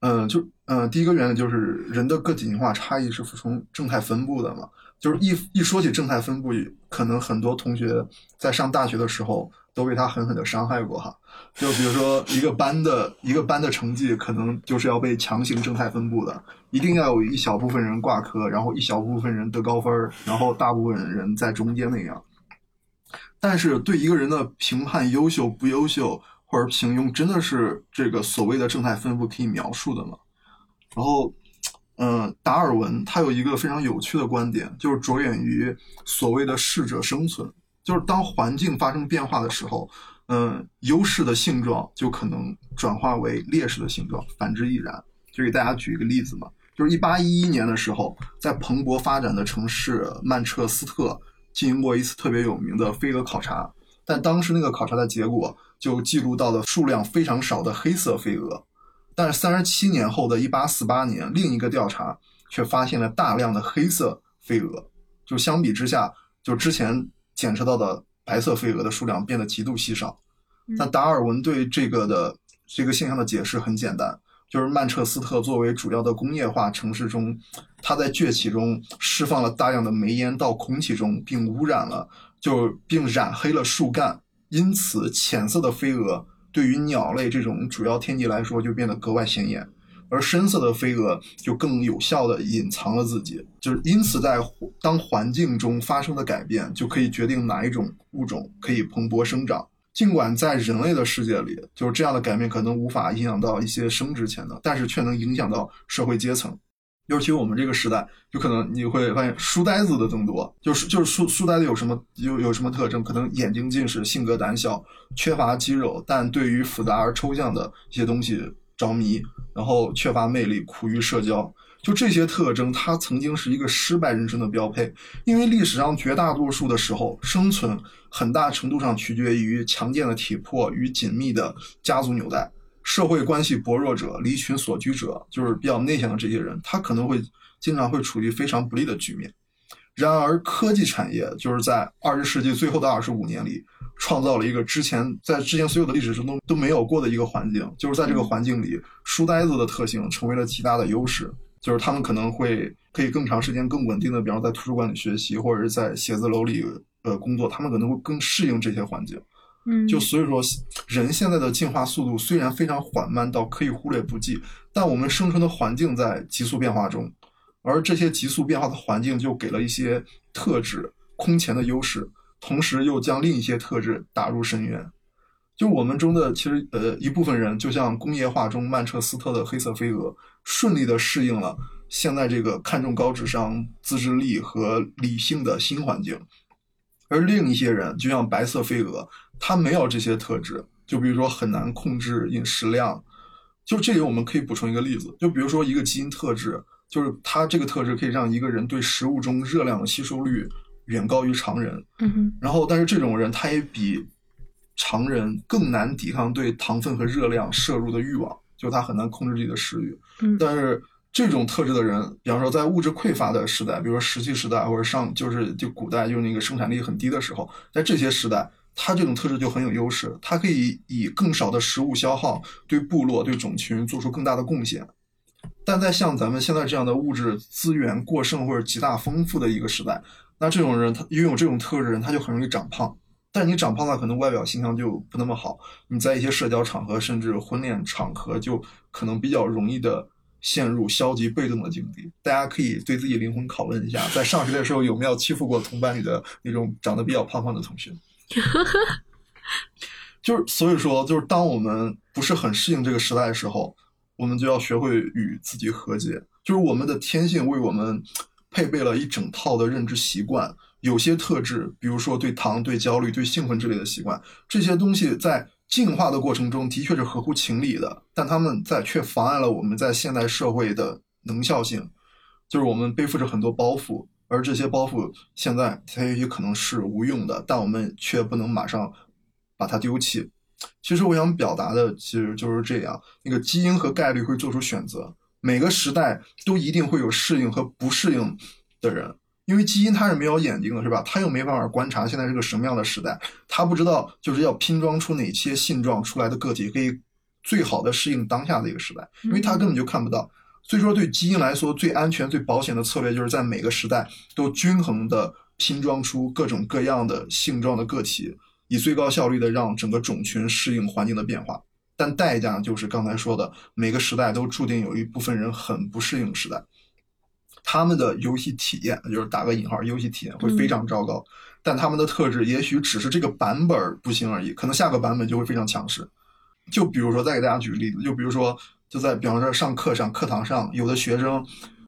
嗯，就嗯，第一个原理就是人的个体进化差异是服从正态分布的嘛。就是一一说起正态分布，可能很多同学在上大学的时候都被他狠狠的伤害过哈。就比如说一个班的一个班的成绩，可能就是要被强行正态分布的，一定要有一小部分人挂科，然后一小部分人得高分，然后大部分人在中间那样。但是对一个人的评判优秀不优秀或者平庸，真的是这个所谓的正态分布可以描述的吗？然后。嗯，达尔文他有一个非常有趣的观点，就是着眼于所谓的适者生存，就是当环境发生变化的时候，嗯，优势的性状就可能转化为劣势的性状，反之亦然。就给大家举一个例子嘛，就是一八一一年的时候，在蓬勃发展的城市曼彻斯特进行过一次特别有名的飞蛾考察，但当时那个考察的结果就记录到了数量非常少的黑色飞蛾。但是三十七年后的一八四八年，另一个调查却发现了大量的黑色飞蛾，就相比之下，就之前检测到的白色飞蛾的数量变得极度稀少。那达尔文对这个的这个现象的解释很简单，就是曼彻斯特作为主要的工业化城市中，它在崛起中释放了大量的煤烟到空气中，并污染了，就并染黑了树干，因此浅色的飞蛾。对于鸟类这种主要天敌来说，就变得格外显眼，而深色的飞蛾就更有效地隐藏了自己。就是因此，在当环境中发生的改变，就可以决定哪一种物种可以蓬勃生长。尽管在人类的世界里，就是这样的改变可能无法影响到一些生殖潜能，但是却能影响到社会阶层。尤其我们这个时代，就可能你会发现书呆子的增多。就是就是书书呆子有什么有有什么特征？可能眼睛近视、性格胆小、缺乏肌肉，但对于复杂而抽象的一些东西着迷，然后缺乏魅力、苦于社交。就这些特征，它曾经是一个失败人生的标配。因为历史上绝大多数的时候，生存很大程度上取决于强健的体魄与紧密的家族纽带。社会关系薄弱者、离群所居者，就是比较内向的这些人，他可能会经常会处于非常不利的局面。然而，科技产业就是在二十世纪最后的二十五年里，创造了一个之前在之前所有的历史中都都没有过的一个环境。就是在这个环境里，书呆子的特性成为了极大的优势。就是他们可能会可以更长时间、更稳定的，比方在图书馆里学习，或者是在写字楼里呃工作，他们可能会更适应这些环境。嗯，就所以说，人现在的进化速度虽然非常缓慢到可以忽略不计，但我们生存的环境在急速变化中。而这些急速变化的环境就给了一些特质空前的优势，同时又将另一些特质打入深渊。就我们中的其实呃一部分人，就像工业化中曼彻斯特的黑色飞蛾，顺利的适应了现在这个看重高智商、自制力和理性的新环境。而另一些人，就像白色飞蛾，它没有这些特质，就比如说很难控制饮食量。就这里我们可以补充一个例子，就比如说一个基因特质。就是他这个特质可以让一个人对食物中热量的吸收率远高于常人，嗯哼，然后但是这种人他也比常人更难抵抗对糖分和热量摄入的欲望，就他很难控制自己的食欲。嗯，但是这种特质的人，比方说在物质匮乏的时代，比如说石器时代或者上就是就古代就是那个生产力很低的时候，在这些时代，他这种特质就很有优势，他可以以更少的食物消耗对部落对种群做出更大的贡献。但在像咱们现在这样的物质资源过剩或者极大丰富的一个时代，那这种人他拥有这种特质人，他就很容易长胖。但你长胖了，可能外表形象就不那么好。你在一些社交场合，甚至婚恋场合，就可能比较容易的陷入消极被动的境地。大家可以对自己灵魂拷问一下，在上学的时候有没有欺负过同班里的那种长得比较胖胖的同学？<laughs> 就是所以说，就是当我们不是很适应这个时代的时候。我们就要学会与自己和解，就是我们的天性为我们配备了一整套的认知习惯，有些特质，比如说对糖、对焦虑、对兴奋之类的习惯，这些东西在进化的过程中的确是合乎情理的，但他们在却妨碍了我们在现代社会的能效性，就是我们背负着很多包袱，而这些包袱现在它也许可能是无用的，但我们却不能马上把它丢弃。其实我想表达的其实就是这样：那个基因和概率会做出选择，每个时代都一定会有适应和不适应的人，因为基因它是没有眼睛的，是吧？它又没办法观察现在是个什么样的时代，它不知道就是要拼装出哪些性状出来的个体可以最好的适应当下的一个时代，因为它根本就看不到。所以说，对基因来说，最安全、最保险的策略就是在每个时代都均衡的拼装出各种各样的性状的个体。以最高效率的让整个种群适应环境的变化，但代价就是刚才说的，每个时代都注定有一部分人很不适应时代，他们的游戏体验就是打个引号，游戏体验会非常糟糕，但他们的特质也许只是这个版本不行而已，可能下个版本就会非常强势。就比如说，再给大家举个例子，就比如说，就在比方说上课上课堂上，有的学生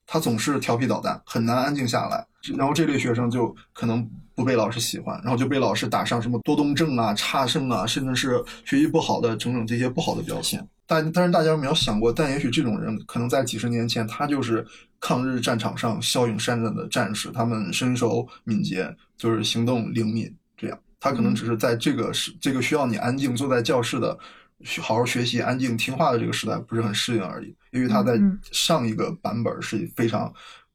他总是调皮捣蛋，很难安静下来。然后这类学生就可能不被老师喜欢，然后就被老师打上什么多动症啊、差生啊，甚至是学习不好的整整这些不好的标签。但但是大家有没有想过，但也许这种人可能在几十年前，他就是抗日战场上骁勇善战的战士，他们身手敏捷，就是行动灵敏。这样，他可能只是在这个时这个需要你安静坐在教室的，好好学习、安静听话的这个时代不是很适应而已。因为他在上一个版本是非常。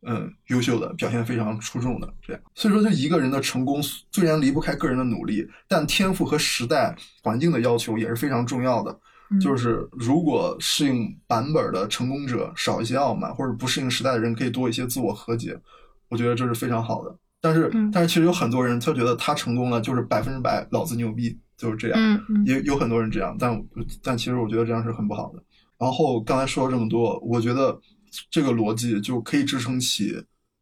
嗯，优秀的表现非常出众的这样，所以说，就一个人的成功虽然离不开个人的努力，但天赋和时代环境的要求也是非常重要的。就是如果适应版本的成功者少一些傲慢，或者不适应时代的人可以多一些自我和解，我觉得这是非常好的。但是，但是其实有很多人他觉得他成功了就是百分之百老子牛逼，就是这样。也有很多人这样，但但其实我觉得这样是很不好的。然后刚才说了这么多，我觉得。这个逻辑就可以支撑起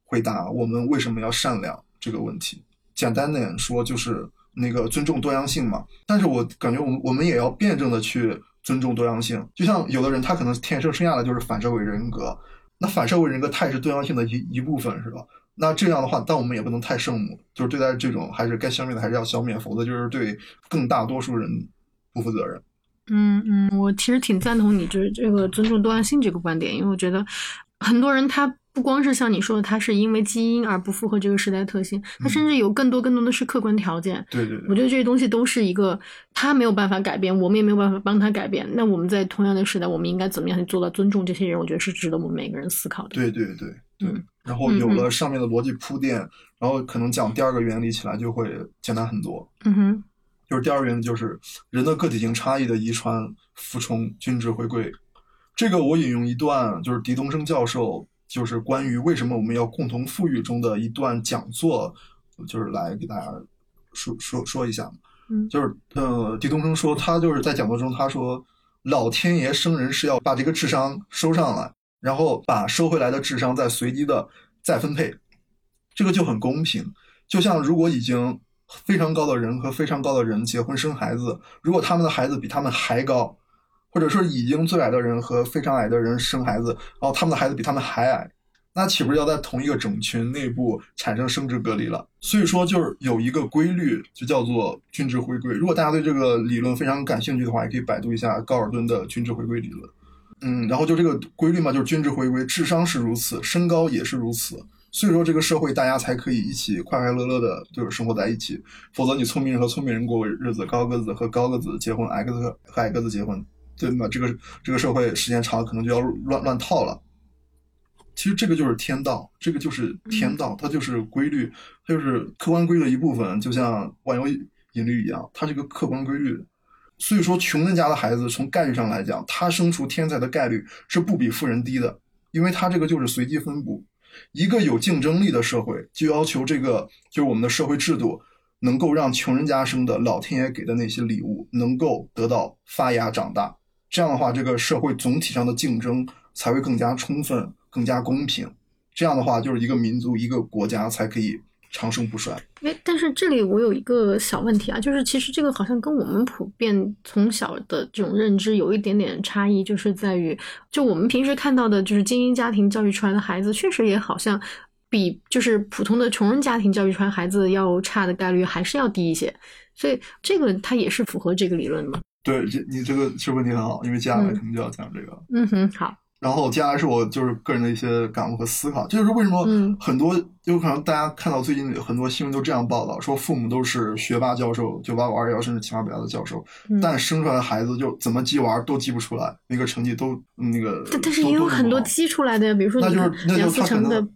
回答我们为什么要善良这个问题。简单点说，就是那个尊重多样性嘛。但是我感觉，我们我们也要辩证的去尊重多样性。就像有的人，他可能天生生下来就是反社会人格，那反社会人格他也是多样性的一一部分，是吧？那这样的话，但我们也不能太圣母，就是对待这种还是该消灭的还是要消灭，否则就是对更大多数人不负责任。嗯嗯，我其实挺赞同你这这个尊重多样性这个观点，因为我觉得很多人他不光是像你说的，他是因为基因而不符合这个时代特性，他甚至有更多更多的是客观条件。对对，我觉得这些东西都是一个他没有办法改变，我们也没有办法帮他改变。那我们在同样的时代，我们应该怎么样去做到尊重这些人？我觉得是值得我们每个人思考的。对对对对，然后有了上面的逻辑铺垫，然后可能讲第二个原理起来就会简单很多。嗯哼，就是第二个原理就是人的个体性差异的遗传、服从、均值回归。这个我引用一段，就是狄东升教授就是关于为什么我们要共同富裕中的一段讲座，就是来给大家说说说一下。嗯，就是呃，狄东升说他就是在讲座中他说，老天爷生人是要把这个智商收上来。然后把收回来的智商再随机的再分配，这个就很公平。就像如果已经非常高的人和非常高的人结婚生孩子，如果他们的孩子比他们还高，或者说已经最矮的人和非常矮的人生孩子，然后他们的孩子比他们还矮，那岂不是要在同一个种群内部产生生殖隔离了？所以说，就是有一个规律，就叫做均值回归。如果大家对这个理论非常感兴趣的话，也可以百度一下高尔顿的均值回归理论。嗯，然后就这个规律嘛，就是均值回归，智商是如此，身高也是如此，所以说这个社会大家才可以一起快快乐乐的，就是生活在一起。否则你聪明人和聪明人过日子，高个子和高个子结婚，矮个子和矮个子结婚，对吗？这个这个社会时间长了可能就要乱乱套了。其实这个就是天道，这个就是天道，它就是规律，它就是客观规律的一部分，就像万有引力一样，它这个客观规律。所以说，穷人家的孩子从概率上来讲，他生出天才的概率是不比富人低的，因为他这个就是随机分布。一个有竞争力的社会，就要求这个就是我们的社会制度，能够让穷人家生的老天爷给的那些礼物能够得到发芽长大。这样的话，这个社会总体上的竞争才会更加充分、更加公平。这样的话，就是一个民族、一个国家才可以。长盛不衰。哎，但是这里我有一个小问题啊，就是其实这个好像跟我们普遍从小的这种认知有一点点差异，就是在于，就我们平时看到的，就是精英家庭教育出来的孩子，确实也好像比就是普通的穷人家庭教育出来孩子要差的概率还是要低一些。所以这个它也是符合这个理论的吗？对，这你这个其实问题很好，因为接下来可能就要讲这个。嗯哼，好。然后接下来是我就是个人的一些感悟和思考，这就是为什么很多有可能大家看到最近很多新闻都这样报道，说父母都是学霸教授，九八五二幺甚至清华北大的教授，但生出来的孩子就怎么记娃都记不出来，那个成绩都那个。但但是也有很多记出来的呀，比如说那就是那就他可能，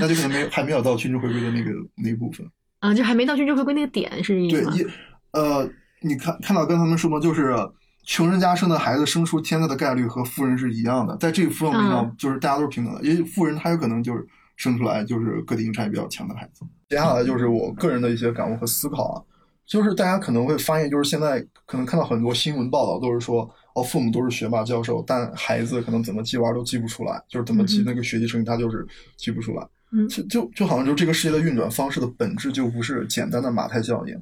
那就可能没还没有到均值回归的那个那一部分 <laughs> 啊，就还没到均值回归那个点是意思吗？对，呃，你看看到跟他们说嘛？就是。穷人家生的孩子生出天才的概率和富人是一样的，在这个氛围上，就是大家都是平等的。因为富人他有可能就是生出来就是个体性差异比较强的孩子。接下来就是我个人的一些感悟和思考啊，就是大家可能会发现，就是现在可能看到很多新闻报道都是说，哦，父母都是学霸教授，但孩子可能怎么记玩都记不出来，就是怎么记那个学习成绩他就是记不出来。嗯，就就就好像就这个世界的运转方式的本质就不是简单的马太效应。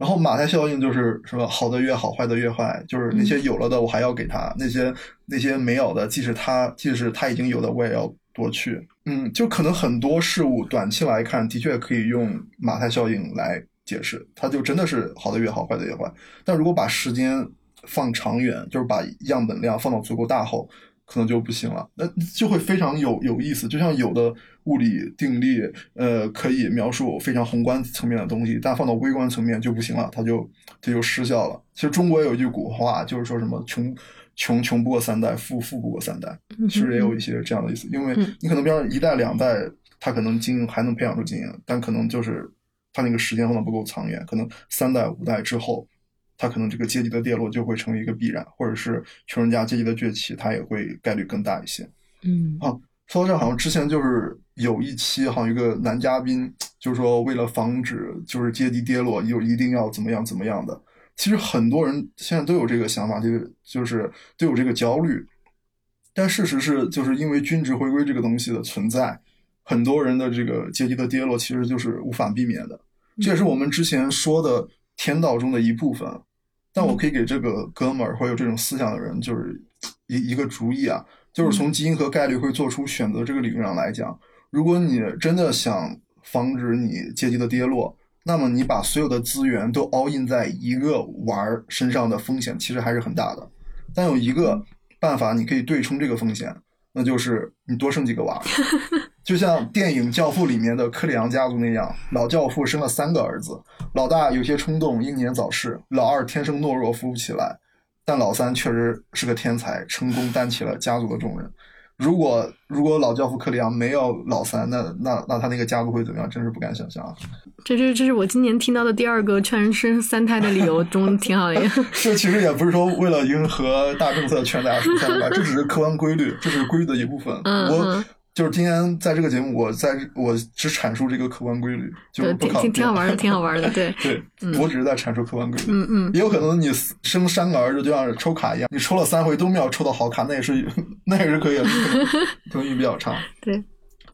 然后马太效应就是什么好的越好，坏的越坏，就是那些有了的我还要给他，那些那些没有的，即使他即使他已经有的我也要夺去。嗯，就可能很多事物短期来看的确可以用马太效应来解释，它就真的是好的越好，坏的越坏。但如果把时间放长远，就是把样本量放到足够大后。可能就不行了，那就会非常有有意思。就像有的物理定律，呃，可以描述非常宏观层面的东西，但放到微观层面就不行了，它就它就失效了。其实中国有一句古话，就是说什么穷穷穷不过三代，富富不过三代，其实也有一些这样的意思。因为你可能比方一代两代，他可能经营还能培养出经营，但可能就是他那个时间放的不够长远，可能三代五代之后。他可能这个阶级的跌落就会成为一个必然，或者是穷人家阶级的崛起，它也会概率更大一些。嗯，好，说到这，好像之前就是有一期，好像一个男嘉宾就是说，为了防止就是阶级跌落，又一定要怎么样怎么样的。其实很多人现在都有这个想法，就是就是都有这个焦虑。但事实是，就是因为均值回归这个东西的存在，很多人的这个阶级的跌落其实就是无法避免的。这也是我们之前说的天道中的一部分。但我可以给这个哥们儿或有这种思想的人，就是一一个主意啊，就是从基因和概率会做出选择这个理论上来讲，如果你真的想防止你阶级的跌落，那么你把所有的资源都 all in 在一个娃儿身上的风险其实还是很大的。但有一个办法，你可以对冲这个风险，那就是你多生几个娃。就像电影《教父》里面的克里昂家族那样，老教父生了三个儿子，老大有些冲动，英年早逝；老二天生懦弱，扶不起来；但老三确实是个天才，成功担起了家族的重任。如果如果老教父克里昂没有老三，那那那他那个家族会怎么样？真是不敢想象啊！这这这是我今年听到的第二个劝人生三胎的理由中 <laughs> 挺好的一个。<laughs> 这其实也不是说为了迎合大政策劝大家生三胎，这只是客观规律，这是规律的一部分。我。就是今天在这个节目，我在我只阐述这个客观规律，就是不挺挺好玩的，挺好玩的，对对，<laughs> 我只是在阐述客观规律。嗯嗯，也有可能你生三个儿子就像抽卡一样，你抽了三回都没有抽到好卡，那也是 <laughs> 那也是可以的，可能运比较差。对，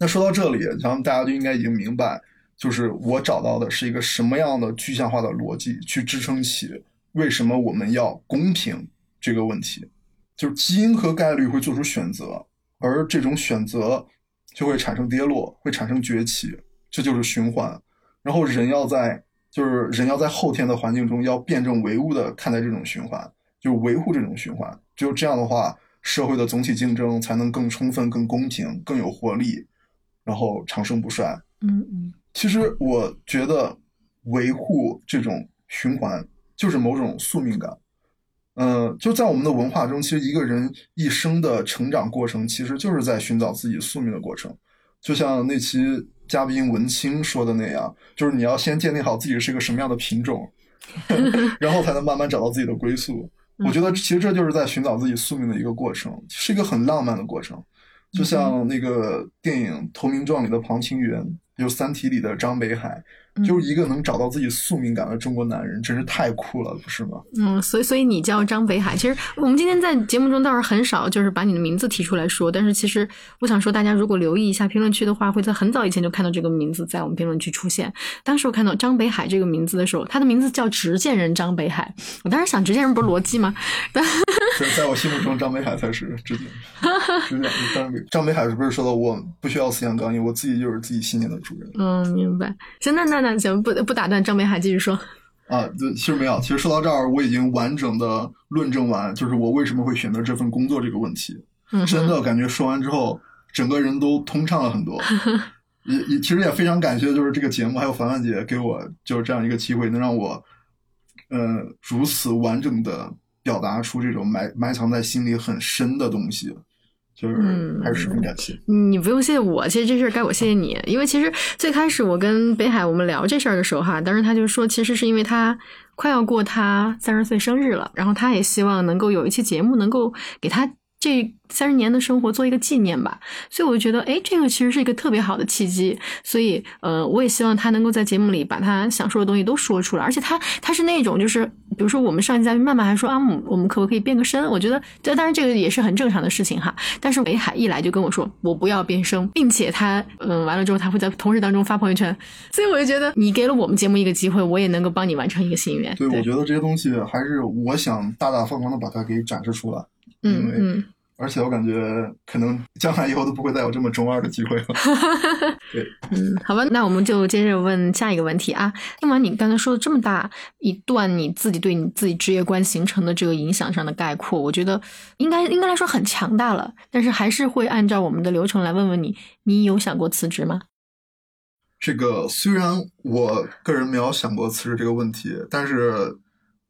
那说到这里，然后大家就应该已经明白，就是我找到的是一个什么样的具象化的逻辑去支撑起为什么我们要公平这个问题，就是基因和概率会做出选择。而这种选择就会产生跌落，会产生崛起，这就是循环。然后人要在，就是人要在后天的环境中要辩证唯物的看待这种循环，就维护这种循环。只有这样的话，社会的总体竞争才能更充分、更公平、更有活力，然后长盛不衰。嗯嗯。其实我觉得维护这种循环就是某种宿命感。嗯，就在我们的文化中，其实一个人一生的成长过程，其实就是在寻找自己宿命的过程。就像那期嘉宾文清说的那样，就是你要先建立好自己是一个什么样的品种，<laughs> 然后才能慢慢找到自己的归宿。我觉得其实这就是在寻找自己宿命的一个过程，是一个很浪漫的过程。就像那个电影《投名状》里的庞青云，有《三体》里的张北海。就是一个能找到自己宿命感的中国男人，真是太酷了，不是吗？嗯，所以所以你叫张北海。其实我们今天在节目中倒是很少，就是把你的名字提出来说。但是其实我想说，大家如果留意一下评论区的话，会在很早以前就看到这个名字在我们评论区出现。当时我看到张北海这个名字的时候，他的名字叫执剑人张北海。我当时想，执剑人不是罗辑吗？<laughs> 在我心目中，张北海才是执剑。执剑张北张北海是不是说的我不需要思想钢印，我自己就是自己信念的主人？嗯，明白。行，那那。那行，不不打断张北海继续说。啊，对，其实没有。其实说到这儿，我已经完整的论证完，就是我为什么会选择这份工作这个问题。真的感觉说完之后，整个人都通畅了很多。<laughs> 也也其实也非常感谢，就是这个节目还有凡凡姐给我就是这样一个机会，能让我呃如此完整的表达出这种埋埋藏在心里很深的东西。就是还是十分感谢你，不用谢谢我，其实这事儿该我谢谢你，因为其实最开始我跟北海我们聊这事儿的时候哈，当时他就说，其实是因为他快要过他三十岁生日了，然后他也希望能够有一期节目能够给他。这三十年的生活做一个纪念吧，所以我就觉得，哎，这个其实是一个特别好的契机。所以，呃，我也希望他能够在节目里把他想说的东西都说出来。而且他他是那种，就是比如说我们上期嘉宾曼曼还说啊，我们可不可以变个身？我觉得，这当然这个也是很正常的事情哈。但是北海一来就跟我说，我不要变声，并且他嗯完了之后他会在同事当中发朋友圈。所以我就觉得，你给了我们节目一个机会，我也能够帮你完成一个心愿。对，我觉得这些东西还是我想大大方方的把它给展示出来。嗯嗯。而且我感觉可能将来以后都不会再有这么中二的机会了。<laughs> 对，嗯，好吧，那我们就接着问下一个问题啊。听完你刚才说的这么大一段你自己对你自己职业观形成的这个影响上的概括，我觉得应该应该来说很强大了。但是还是会按照我们的流程来问问你，你有想过辞职吗？这个虽然我个人没有想过辞职这个问题，但是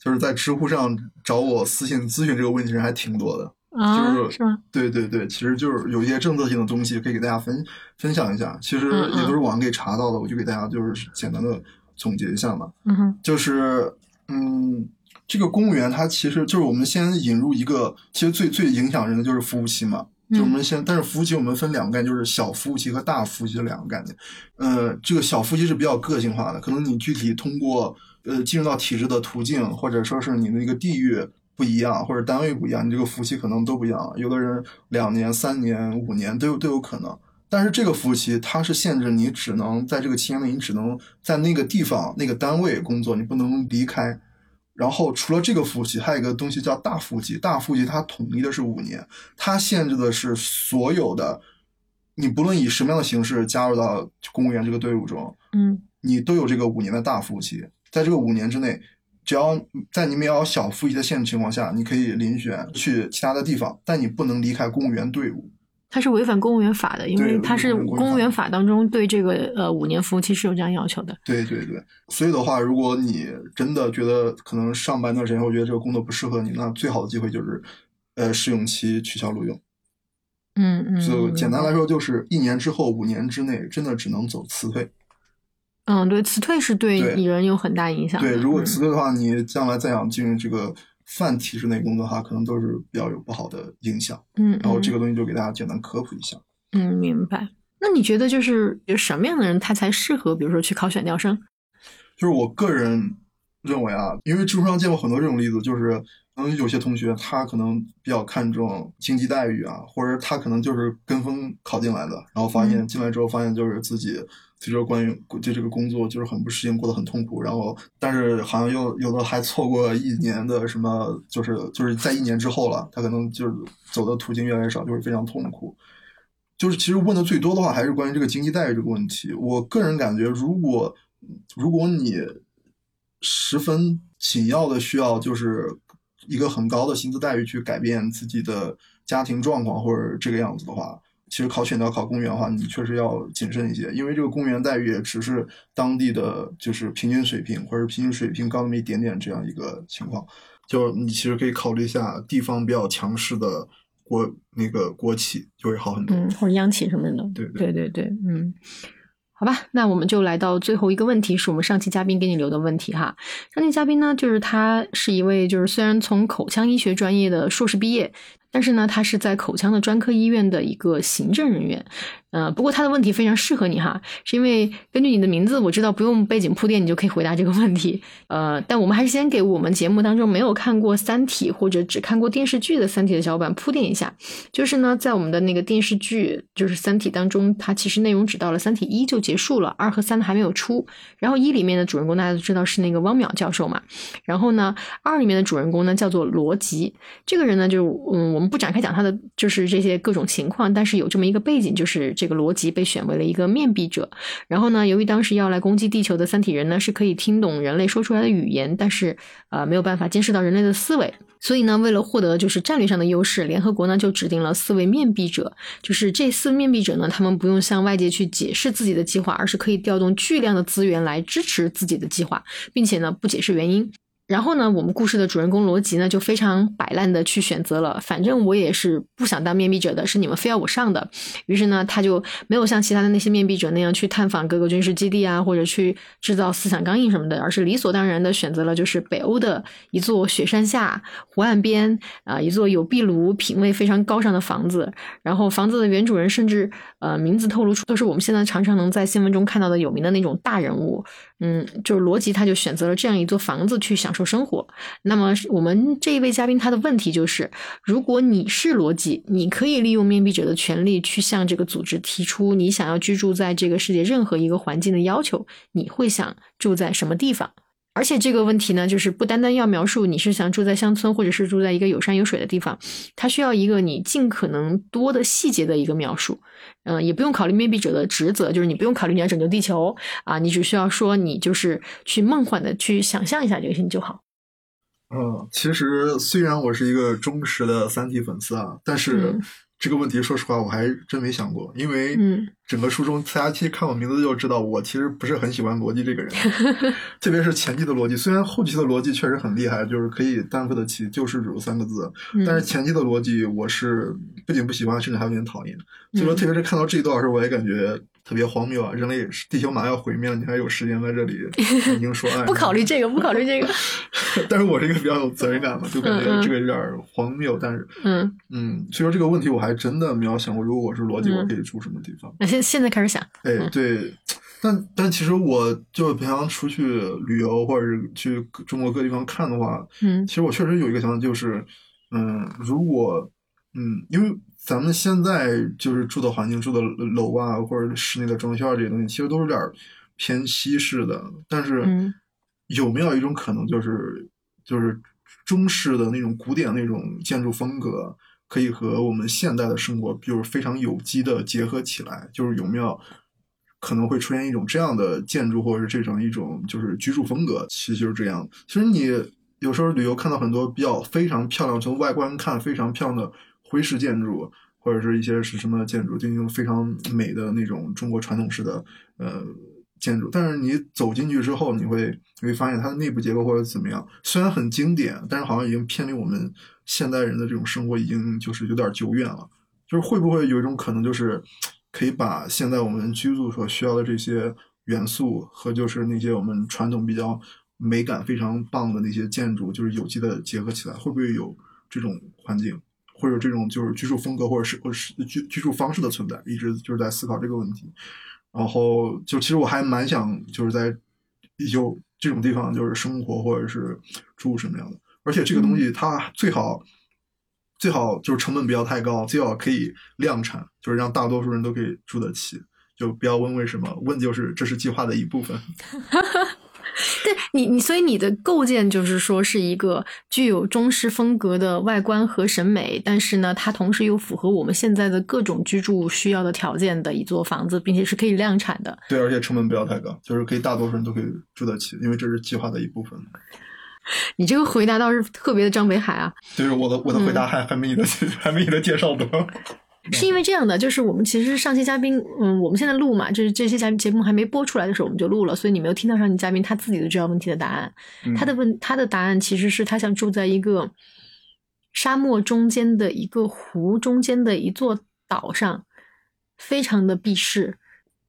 就是在知乎上找我私信咨询这个问题人还挺多的。就是是吗？对对对，其实就是有一些政策性的东西可以给大家分分享一下。其实也都是网上可以查到的，我就给大家就是简单的总结一下嘛。嗯哼，就是嗯，这个公务员他其实就是我们先引入一个，其实最最影响人的就是服务期嘛。就我们先，但是服务期我们分两个概念，就是小服务期和大服务期这两个概念。呃，这个小服务期是比较个性化的，可能你具体通过呃进入到体制的途径，或者说是你的一个地域。不一样，或者单位不一样，你这个服务期可能都不一样。有的人两年、三年、五年都有都有可能。但是这个服务期它是限制你只能在这个期间内，你只能在那个地方、那个单位工作，你不能离开。然后除了这个服务期，还有一个东西叫大服务期。大服务期它统一的是五年，它限制的是所有的，你不论以什么样的形式加入到公务员这个队伍中，嗯，你都有这个五年的大服务期，在这个五年之内。只要在你没有小复一的限制情况下，你可以遴选去其他的地方，但你不能离开公务员队伍。它是违反公务员法的，因为它是公务员法当中对这个呃五年服务期是有这样要求的。对对对，所以的话，如果你真的觉得可能上班段时间，我觉得这个工作不适合你，那最好的机会就是呃试用期取消录用。嗯嗯，就简单来说，就是一年之后、五年之内，真的只能走辞退。嗯，对，辞退是对对人有很大影响的。对，如果嗯辞退的话，你将来再想进入这个泛体制内工作的话，可能都是比较有不好的影响。嗯，然后这个个东西就给大家简单科普一下。嗯，明白。那你觉得就是有什么样的人他才适合，比如说去考选调生？就是我个人认为啊，因为知乎上见过很多这种例子，就是可能有些同学他可能比较看重经济待遇啊，或者他可能就是跟风考进来的，然后发现嗯进来之后发现就是自己对这个关于对这个工作就是很不适应，过得很痛苦，然后但是好像又有的还错过一年的什么，就是就是在一年之后了，他可能就是走的途径越来越少，就是非常痛苦。就是其实问的最多的话，还是关于这个经济待遇这个问题。我个人感觉，如果如果你十分紧要的需要，就是一个很高的薪资待遇去改变自己的家庭状况或者这个样子的话，其实考选调考公务员的话，你确实要谨慎一些，因为这个公务员待遇也只是当地的就是平均水平或者平均水平高那么一点点这样一个情况。就你其实可以考虑一下地方比较强势的国那个国企，就会好很多。嗯，或者央企什么的。对对对对对，嗯。好吧，那我们就来到最后一个问题，是我们上期嘉宾给你留的问题哈。上期嘉宾呢，就是他是一位，就是虽然从口腔医学专业的硕士毕业，但是呢，他是在口腔的专科医院的一个行政人员。呃，不过他的问题非常适合你哈，是因为根据你的名字，我知道不用背景铺垫，你就可以回答这个问题。呃，但我们还是先给我们节目当中没有看过《三体》或者只看过电视剧的《三体》的小伙伴铺垫一下。就是呢，在我们的那个电视剧，就是《三体》当中，它其实内容只到了《三体一》就结束了，二和三还没有出。然后一里面的主人公大家都知道是那个汪淼教授嘛，然后呢，二里面的主人公呢叫做罗辑，这个人呢就嗯，我们不展开讲他的就是这些各种情况，但是有这么一个背景，就是这个罗辑被选为了一个面壁者。然后呢，由于当时要来攻击地球的三体人呢是可以听懂人类说出来的语言，但是呃没有办法监视到人类的思维。所以呢，为了获得就是战略上的优势，联合国呢就指定了四位面壁者，就是这四面壁者呢，他们不用向外界去解释自己的计划，而是可以调动巨量的资源来支持自己的计划，并且呢不解释原因。然后呢，我们故事的主人公罗辑呢，就非常摆烂的去选择了，反正我也是不想当面壁者的，是你们非要我上的。于是呢，他就没有像其他的那些面壁者那样去探访各个军事基地啊，或者去制造思想钢印什么的，而是理所当然的选择了就是北欧的一座雪山下湖岸边啊、一座有壁炉、品味非常高尚的房子。然后房子的原主人甚至呃名字透露出都是我们现在常常能在新闻中看到的有名的那种大人物。嗯，就是罗辑他就选择了这样一座房子去享受生活。那么我们这一位嘉宾他的问题就是，如果你是罗辑，你可以利用面壁者的权利去向这个组织提出你想要居住在这个世界任何一个环境的要求，你会想住在什么地方？而且这个问题呢，就是不单单要描述你是想住在乡村，或者是住在一个有山有水的地方，它需要一个你尽可能多的细节的一个描述。嗯、也不用考虑面壁者的职责，就是你不用考虑你要拯救地球啊，你只需要说你就是去梦幻的去想象一下这个事情就好。嗯，其实虽然我是一个忠实的三体粉丝啊，但是嗯这个问题，说实话我还真没想过，因为嗯。整个书中大家其实看我名字就知道，我其实不是很喜欢逻辑这个人，<laughs> 特别是前期的逻辑，虽然后期的逻辑确实很厉害，就是可以担负得起救世主三个字，嗯。但是前期的逻辑我是不仅不喜欢，甚至还有点讨厌。所以说，嗯。特别是看到这一段的时候，我也感觉特别荒谬啊！人类地球马上要毁灭了，你还有时间在这里 <laughs> 已经说爱，不考虑这个，不考虑这个。<laughs> 但是我是一个比较有责任感嘛，就感觉这个有点荒谬。但是，嗯，嗯，所以说这个问题我还真的没有想过，如果我是逻辑，嗯我可以住什么地方？那现现在开始想，哎嗯，对，但但其实我就平常出去旅游或者是去中国各地方看的话，嗯其实我确实有一个想法，就是，嗯，如果，嗯，因为咱们现在就是住的环境、住的楼啊，或者室内的装修啊这些东西，其实都有点儿偏西式的。但是嗯，有没有一种可能，就是就是中式的那种古典那种建筑风格，可以和我们现代的生活，就是非常有机的结合起来？就是有没有可能会出现一种这样的建筑，或者是这种一种就是居住风格？其实就是这样。其实你有时候旅游看到很多比较非常漂亮，从外观看非常漂亮的徽式建筑，或者是一些是什么建筑，就那种非常美的那种中国传统式的呃建筑。但是你走进去之后，你会你会发现它的内部结构或者怎么样，虽然很经典，但是好像已经偏离我们现代人的这种生活，已经就是有点久远了。就是会不会有一种可能，就是可以把现在我们居住所需要的这些元素和就是那些我们传统比较美感非常棒的那些建筑，就是有机的结合起来，会不会有这种环境，或者这种就是居住风格，或者是或者是居居住方式的存在？一直就是在思考这个问题。然后就其实我还蛮想就是在有这种地方就是生活或者是住什么样的，而且这个东西它最好。最好就是成本不要太高，最好可以量产，就是让大多数人都可以住得起。就不要问为什么，问就是这是计划的一部分。<laughs> <laughs> 对你，你所以你的构建就是说是一个具有中式风格的外观和审美，但是呢，它同时又符合我们现在的各种居住需要的条件的一座房子，并且是可以量产的。对，而且成本不要太高，就是可以大多数人都可以住得起，因为这是计划的一部分。你这个回答倒是特别的张北海啊！就是我的我的回答还还没你的 <laughs> 还没你的介绍多。是因为这样的，就是我们其实上期嘉宾，嗯，我们现在录嘛，就是这些嘉宾节目还没播出来的时候我们就录了，所以你没有听到上期嘉宾他自己的这道问题的答案。他的问他的答案其实是他想住在一个沙漠中间的一个湖中间的一座岛上，非常的避世，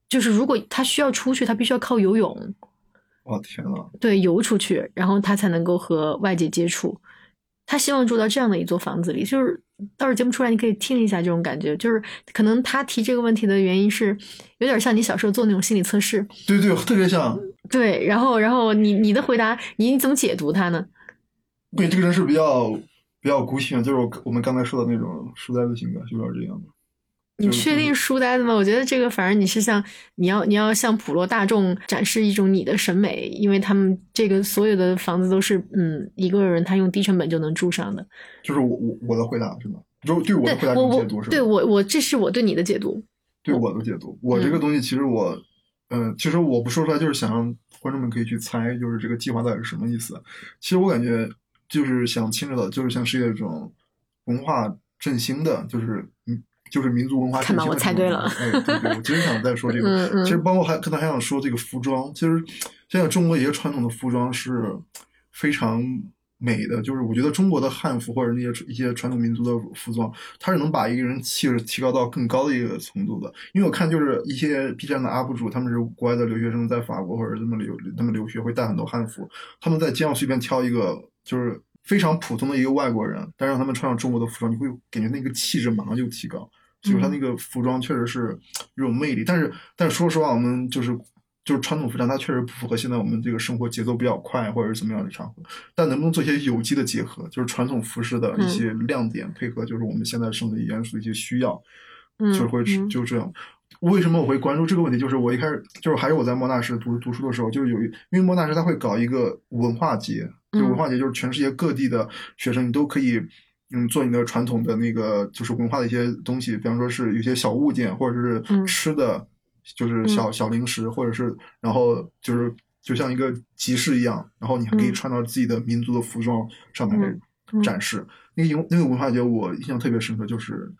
就是如果他需要出去，他必须要靠游泳。我天呐，对，游出去，然后他才能够和外界接触。他希望住到这样的一座房子里，就是到时候节目出来，你可以听一下这种感觉。就是可能他提这个问题的原因是，有点像你小时候做那种心理测试。对对，特别像。对，然后然后你你的回答，你怎么解读他呢？对，这个人是比较比较孤僻，就是我们刚才说的那种书呆子性格，有点这样的。你确定书呆子吗？我觉得这个反而你是像你要你要向普罗大众展示一种你的审美，因为他们这个所有的房子都是嗯一个人他用低成本就能住上的。就是我我我的回答是吗？就对我的回答解读是吗？对我我这是我对你的解读。对我的解读，我这个东西其实我嗯，其实我不说出来就是想让观众们可以去猜，就是这个计划到底是什么意思。其实我感觉就是想牵扯到，就是像是一种文化振兴的，就是嗯。就是民族文化。看吧，我猜对了。哎，对对，我经常在说这个。其实包括还可能还想说这个服装。其实现在中国一些传统的服装是非常美的。就是我觉得中国的汉服或者那些一些传统民族的服装，它是能把一个人气质提高到更高的一个程度的。因为我看就是一些 B 站的 UP 主，他们是国外的留学生，在法国或者这么留他们留学，会带很多汉服。他们在街上随便挑一个，就是非常普通的一个外国人，但让他们穿上中国的服装，你会感觉那个气质马上就提高。就是他那个服装确实是有种魅力，但是，但是说实话，我们就是就是传统服装，它确实不符合现在我们这个生活节奏比较快或者是怎么样的场合。但能不能做一些有机的结合，就是传统服饰的一些亮点，配合就是我们现在生活元素的一些需要，就会就这样。为什么我会关注这个问题？就是我一开始就是还是我在莫纳什读读书的时候，就是有一因为莫纳什他会搞一个文化节，就文化节就是全世界各地的学生你都可以。嗯，做你的传统的那个就是文化的一些东西，比方说是有些小物件，或者是吃的，就是小小零食，或者是然后就是就像一个集市一样，然后你还可以穿到自己的民族的服装上面展示。那个那个文化节我印象特别深刻，就是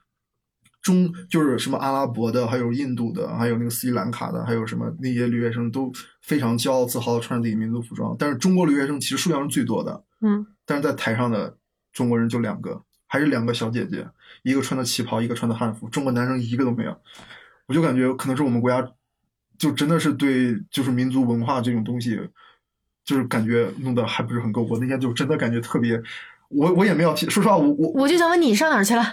中就是什么阿拉伯的，还有印度的，还有那个斯里兰卡的，还有什么那些留学生都非常骄傲自豪的穿着自己民族服装，但是中国留学生其实数量是最多的，嗯，但是在台上的。中国人就两个，还是两个小姐姐，一个穿的旗袍，一个穿的汉服。中国男生一个都没有，我就感觉可能是我们国家，就真的是对就是民族文化这种东西，就是感觉弄得还不是很够。我那天就真的感觉特别，我我也没有，说实话，我我我就想问你上哪儿去了？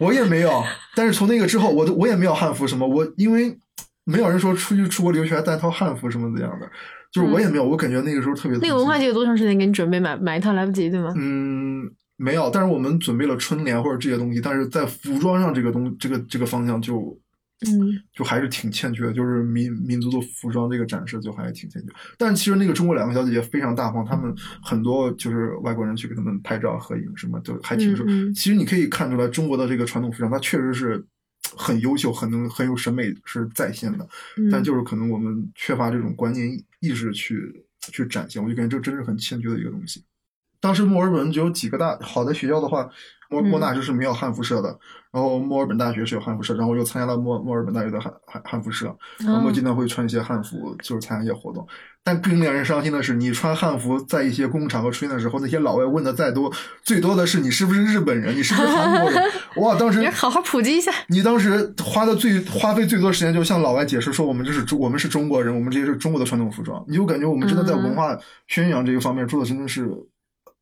我也没有，但是从那个之后，我都我也没有汉服什么，我因为没有人说出去出国留学还带套汉服什么怎样的，就是我也没有，我感觉那个时候特别。那个文化节有多长时间给你准备买买一套来不及对吗？嗯。没有，但是我们准备了春联或者这些东西，但是在服装上这个东这个这个方向就，嗯，就还是挺欠缺的，就是民民族的服装这个展示就还是挺欠缺。但其实那个中国两个小姐姐非常大方，他们很多就是外国人去给他们拍照合影什么，就还挺是。其实你可以看出来，中国的这个传统服装它确实是很优秀，很能很有审美是在线的，但就是可能我们缺乏这种观念意识去去展现，我就感觉这真是很欠缺的一个东西。当时墨尔本就有几个大好的学校的话，莫莫纳就是没有汉服社的，然后墨尔本大学是有汉服社，然后我又参加了墨墨尔本大学的汉汉汉服社，然后经常会穿一些汉服，就是参加一些活动。但更令人伤心的是，你穿汉服在一些公共场合出现的时候，那些老外问的再多，最多的是你是不是日本人，你是不是韩国人？<laughs> 哇，当时你好好普及一下。你当时花的最花费最多时间，就向老外解释说，我们这是中，我们是中国人，我们这些是中国的传统服装。你就感觉我们真的在文化宣扬这一方面做的真的是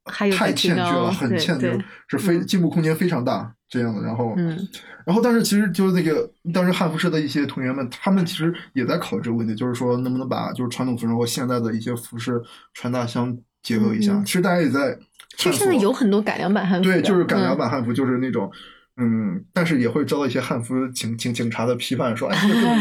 太欠缺了，很欠缺，是非进步空间非常大。这样的，然后，嗯，然后，但是其实就是那个当时汉服社的一些同学们，他们其实也在考虑这个问题，就是说能不能把就是传统服装和现在的一些服饰穿搭相结合一下。其实大家也在，其实现在有很多改良版汉服，对，就是改良版汉服，就是那种，嗯，但是也会遭到一些汉服警警警察的批判，说，哎，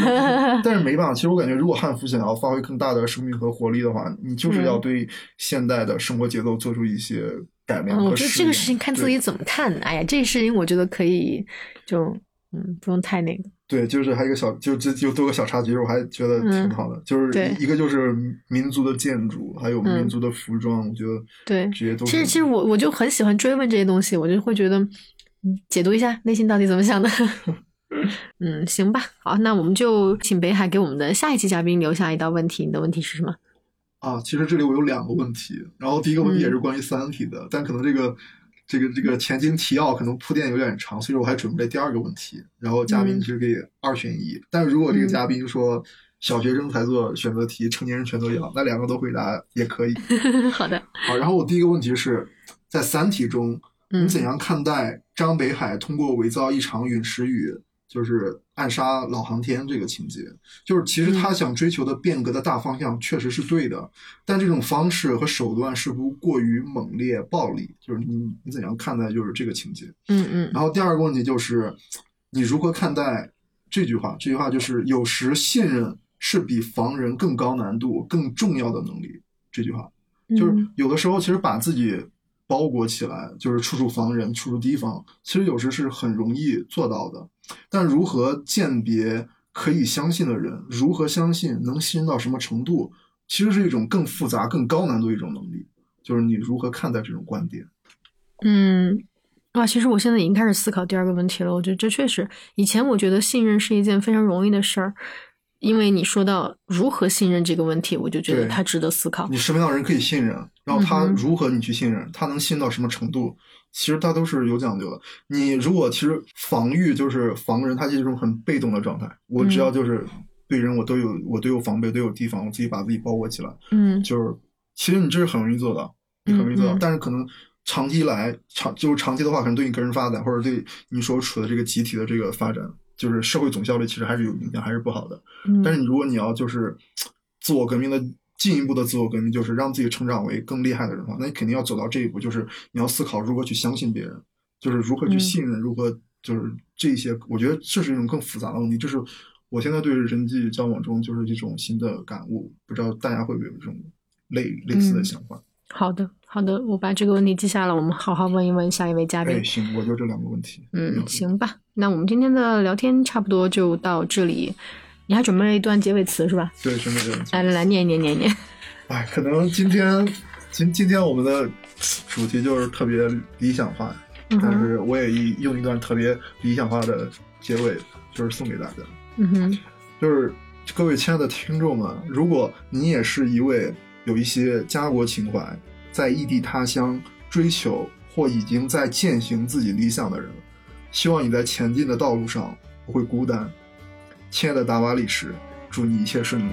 <laughs> 但是没办法，其实我感觉，如果汉服想要发挥更大的生命和活力的话，你就是要对现代的生活节奏做出一些。嗯，我觉得这个事情看自己怎么看。哎呀，这个事情我觉得可以，就嗯，不用太那个。对，就是还有一个小，就就就多个小插曲，我还觉得挺好的。就是一个就是民族的建筑，还有民族的服装，我觉得对这些都。其实其实我我就很喜欢追问这些东西，我就会觉得解读一下内心到底怎么想的。<laughs> 嗯，行吧，好，那我们就请北海给我们的下一期嘉宾留下一道问题。你的问题是什么？啊，其实这里我有两个问题，然后第一个问题也是关于《三体》的，但可能这个这个这个前经提要可能铺垫有点长，所以说我还准备了第二个问题，然后嘉宾其实可以二选一，但如果这个嘉宾说小学生才做选择题，成年人全都要，那两个都回答也可以。<laughs> 好的，好，然后我第一个问题是在《三体》中，你怎样看待张北海通过伪造一场陨石雨？就是暗杀老航天这个情节，就是其实他想追求的变革的大方向确实是对的，但这种方式和手段是不过于猛烈暴力。就是你你怎样看待就是这个情节？嗯嗯。然后第二个问题就是，你如何看待这句话？这句话就是有时信任是比防人更高难度、更重要的能力。这句话就是有的时候其实把自己包裹起来，就是处处防人、处处提防，其实有时是很容易做到的。但如何鉴别可以相信的人？如何相信能信任到什么程度？其实是一种更复杂、更高难度一种能力。就是你如何看待这种观点？嗯，啊，其实我现在已经开始思考第二个问题了。我觉得这确实，以前我觉得信任是一件非常容易的事儿，因为你说到如何信任这个问题，我就觉得它值得思考。你什么样的人可以信任，然后他如何你去信任？他能信到什么程度？其实他都是有讲究的。你如果其实防御就是防人，他是一种很被动的状态。我只要就是对人，我都有我都有防备，都有提防，我自己把自己包裹起来。嗯，就是其实你这是很容易做到，你很容易做到。但是可能长期来长就是长期的话，可能对你个人发展或者对你所处的这个集体的这个发展，就是社会总效率其实还是有影响，还是不好的。但是你如果你要就是自我革命的。进一步的自我革命就是让自己成长为更厉害的人的话，那你肯定要走到这一步，就是你要思考如何去相信别人，就是如何去信任，如何就是这些，我觉得这是一种更复杂的问题。就是我现在对人际交往中就是一种新的感悟，不知道大家会不会有这种类类似的想法？好的，好的，我把这个问题记下了，我们好好问一问下一位嘉宾。行，我就这两个问题。嗯，行吧，那我们今天的聊天差不多就到这里。你还准备了一段结尾词是吧？对，准备了。来来来，念一念，念一念。哎，可能今天今今天我们的主题就是特别理想化，但是我也用一段特别理想化的结尾，就是送给大家。嗯哼，就是各位亲爱的听众们，如果你也是一位有一些家国情怀，在异地他乡追求或已经在践行自己理想的人，希望你在前进的道路上不会孤单。亲爱的达瓦里什，祝你一切顺利。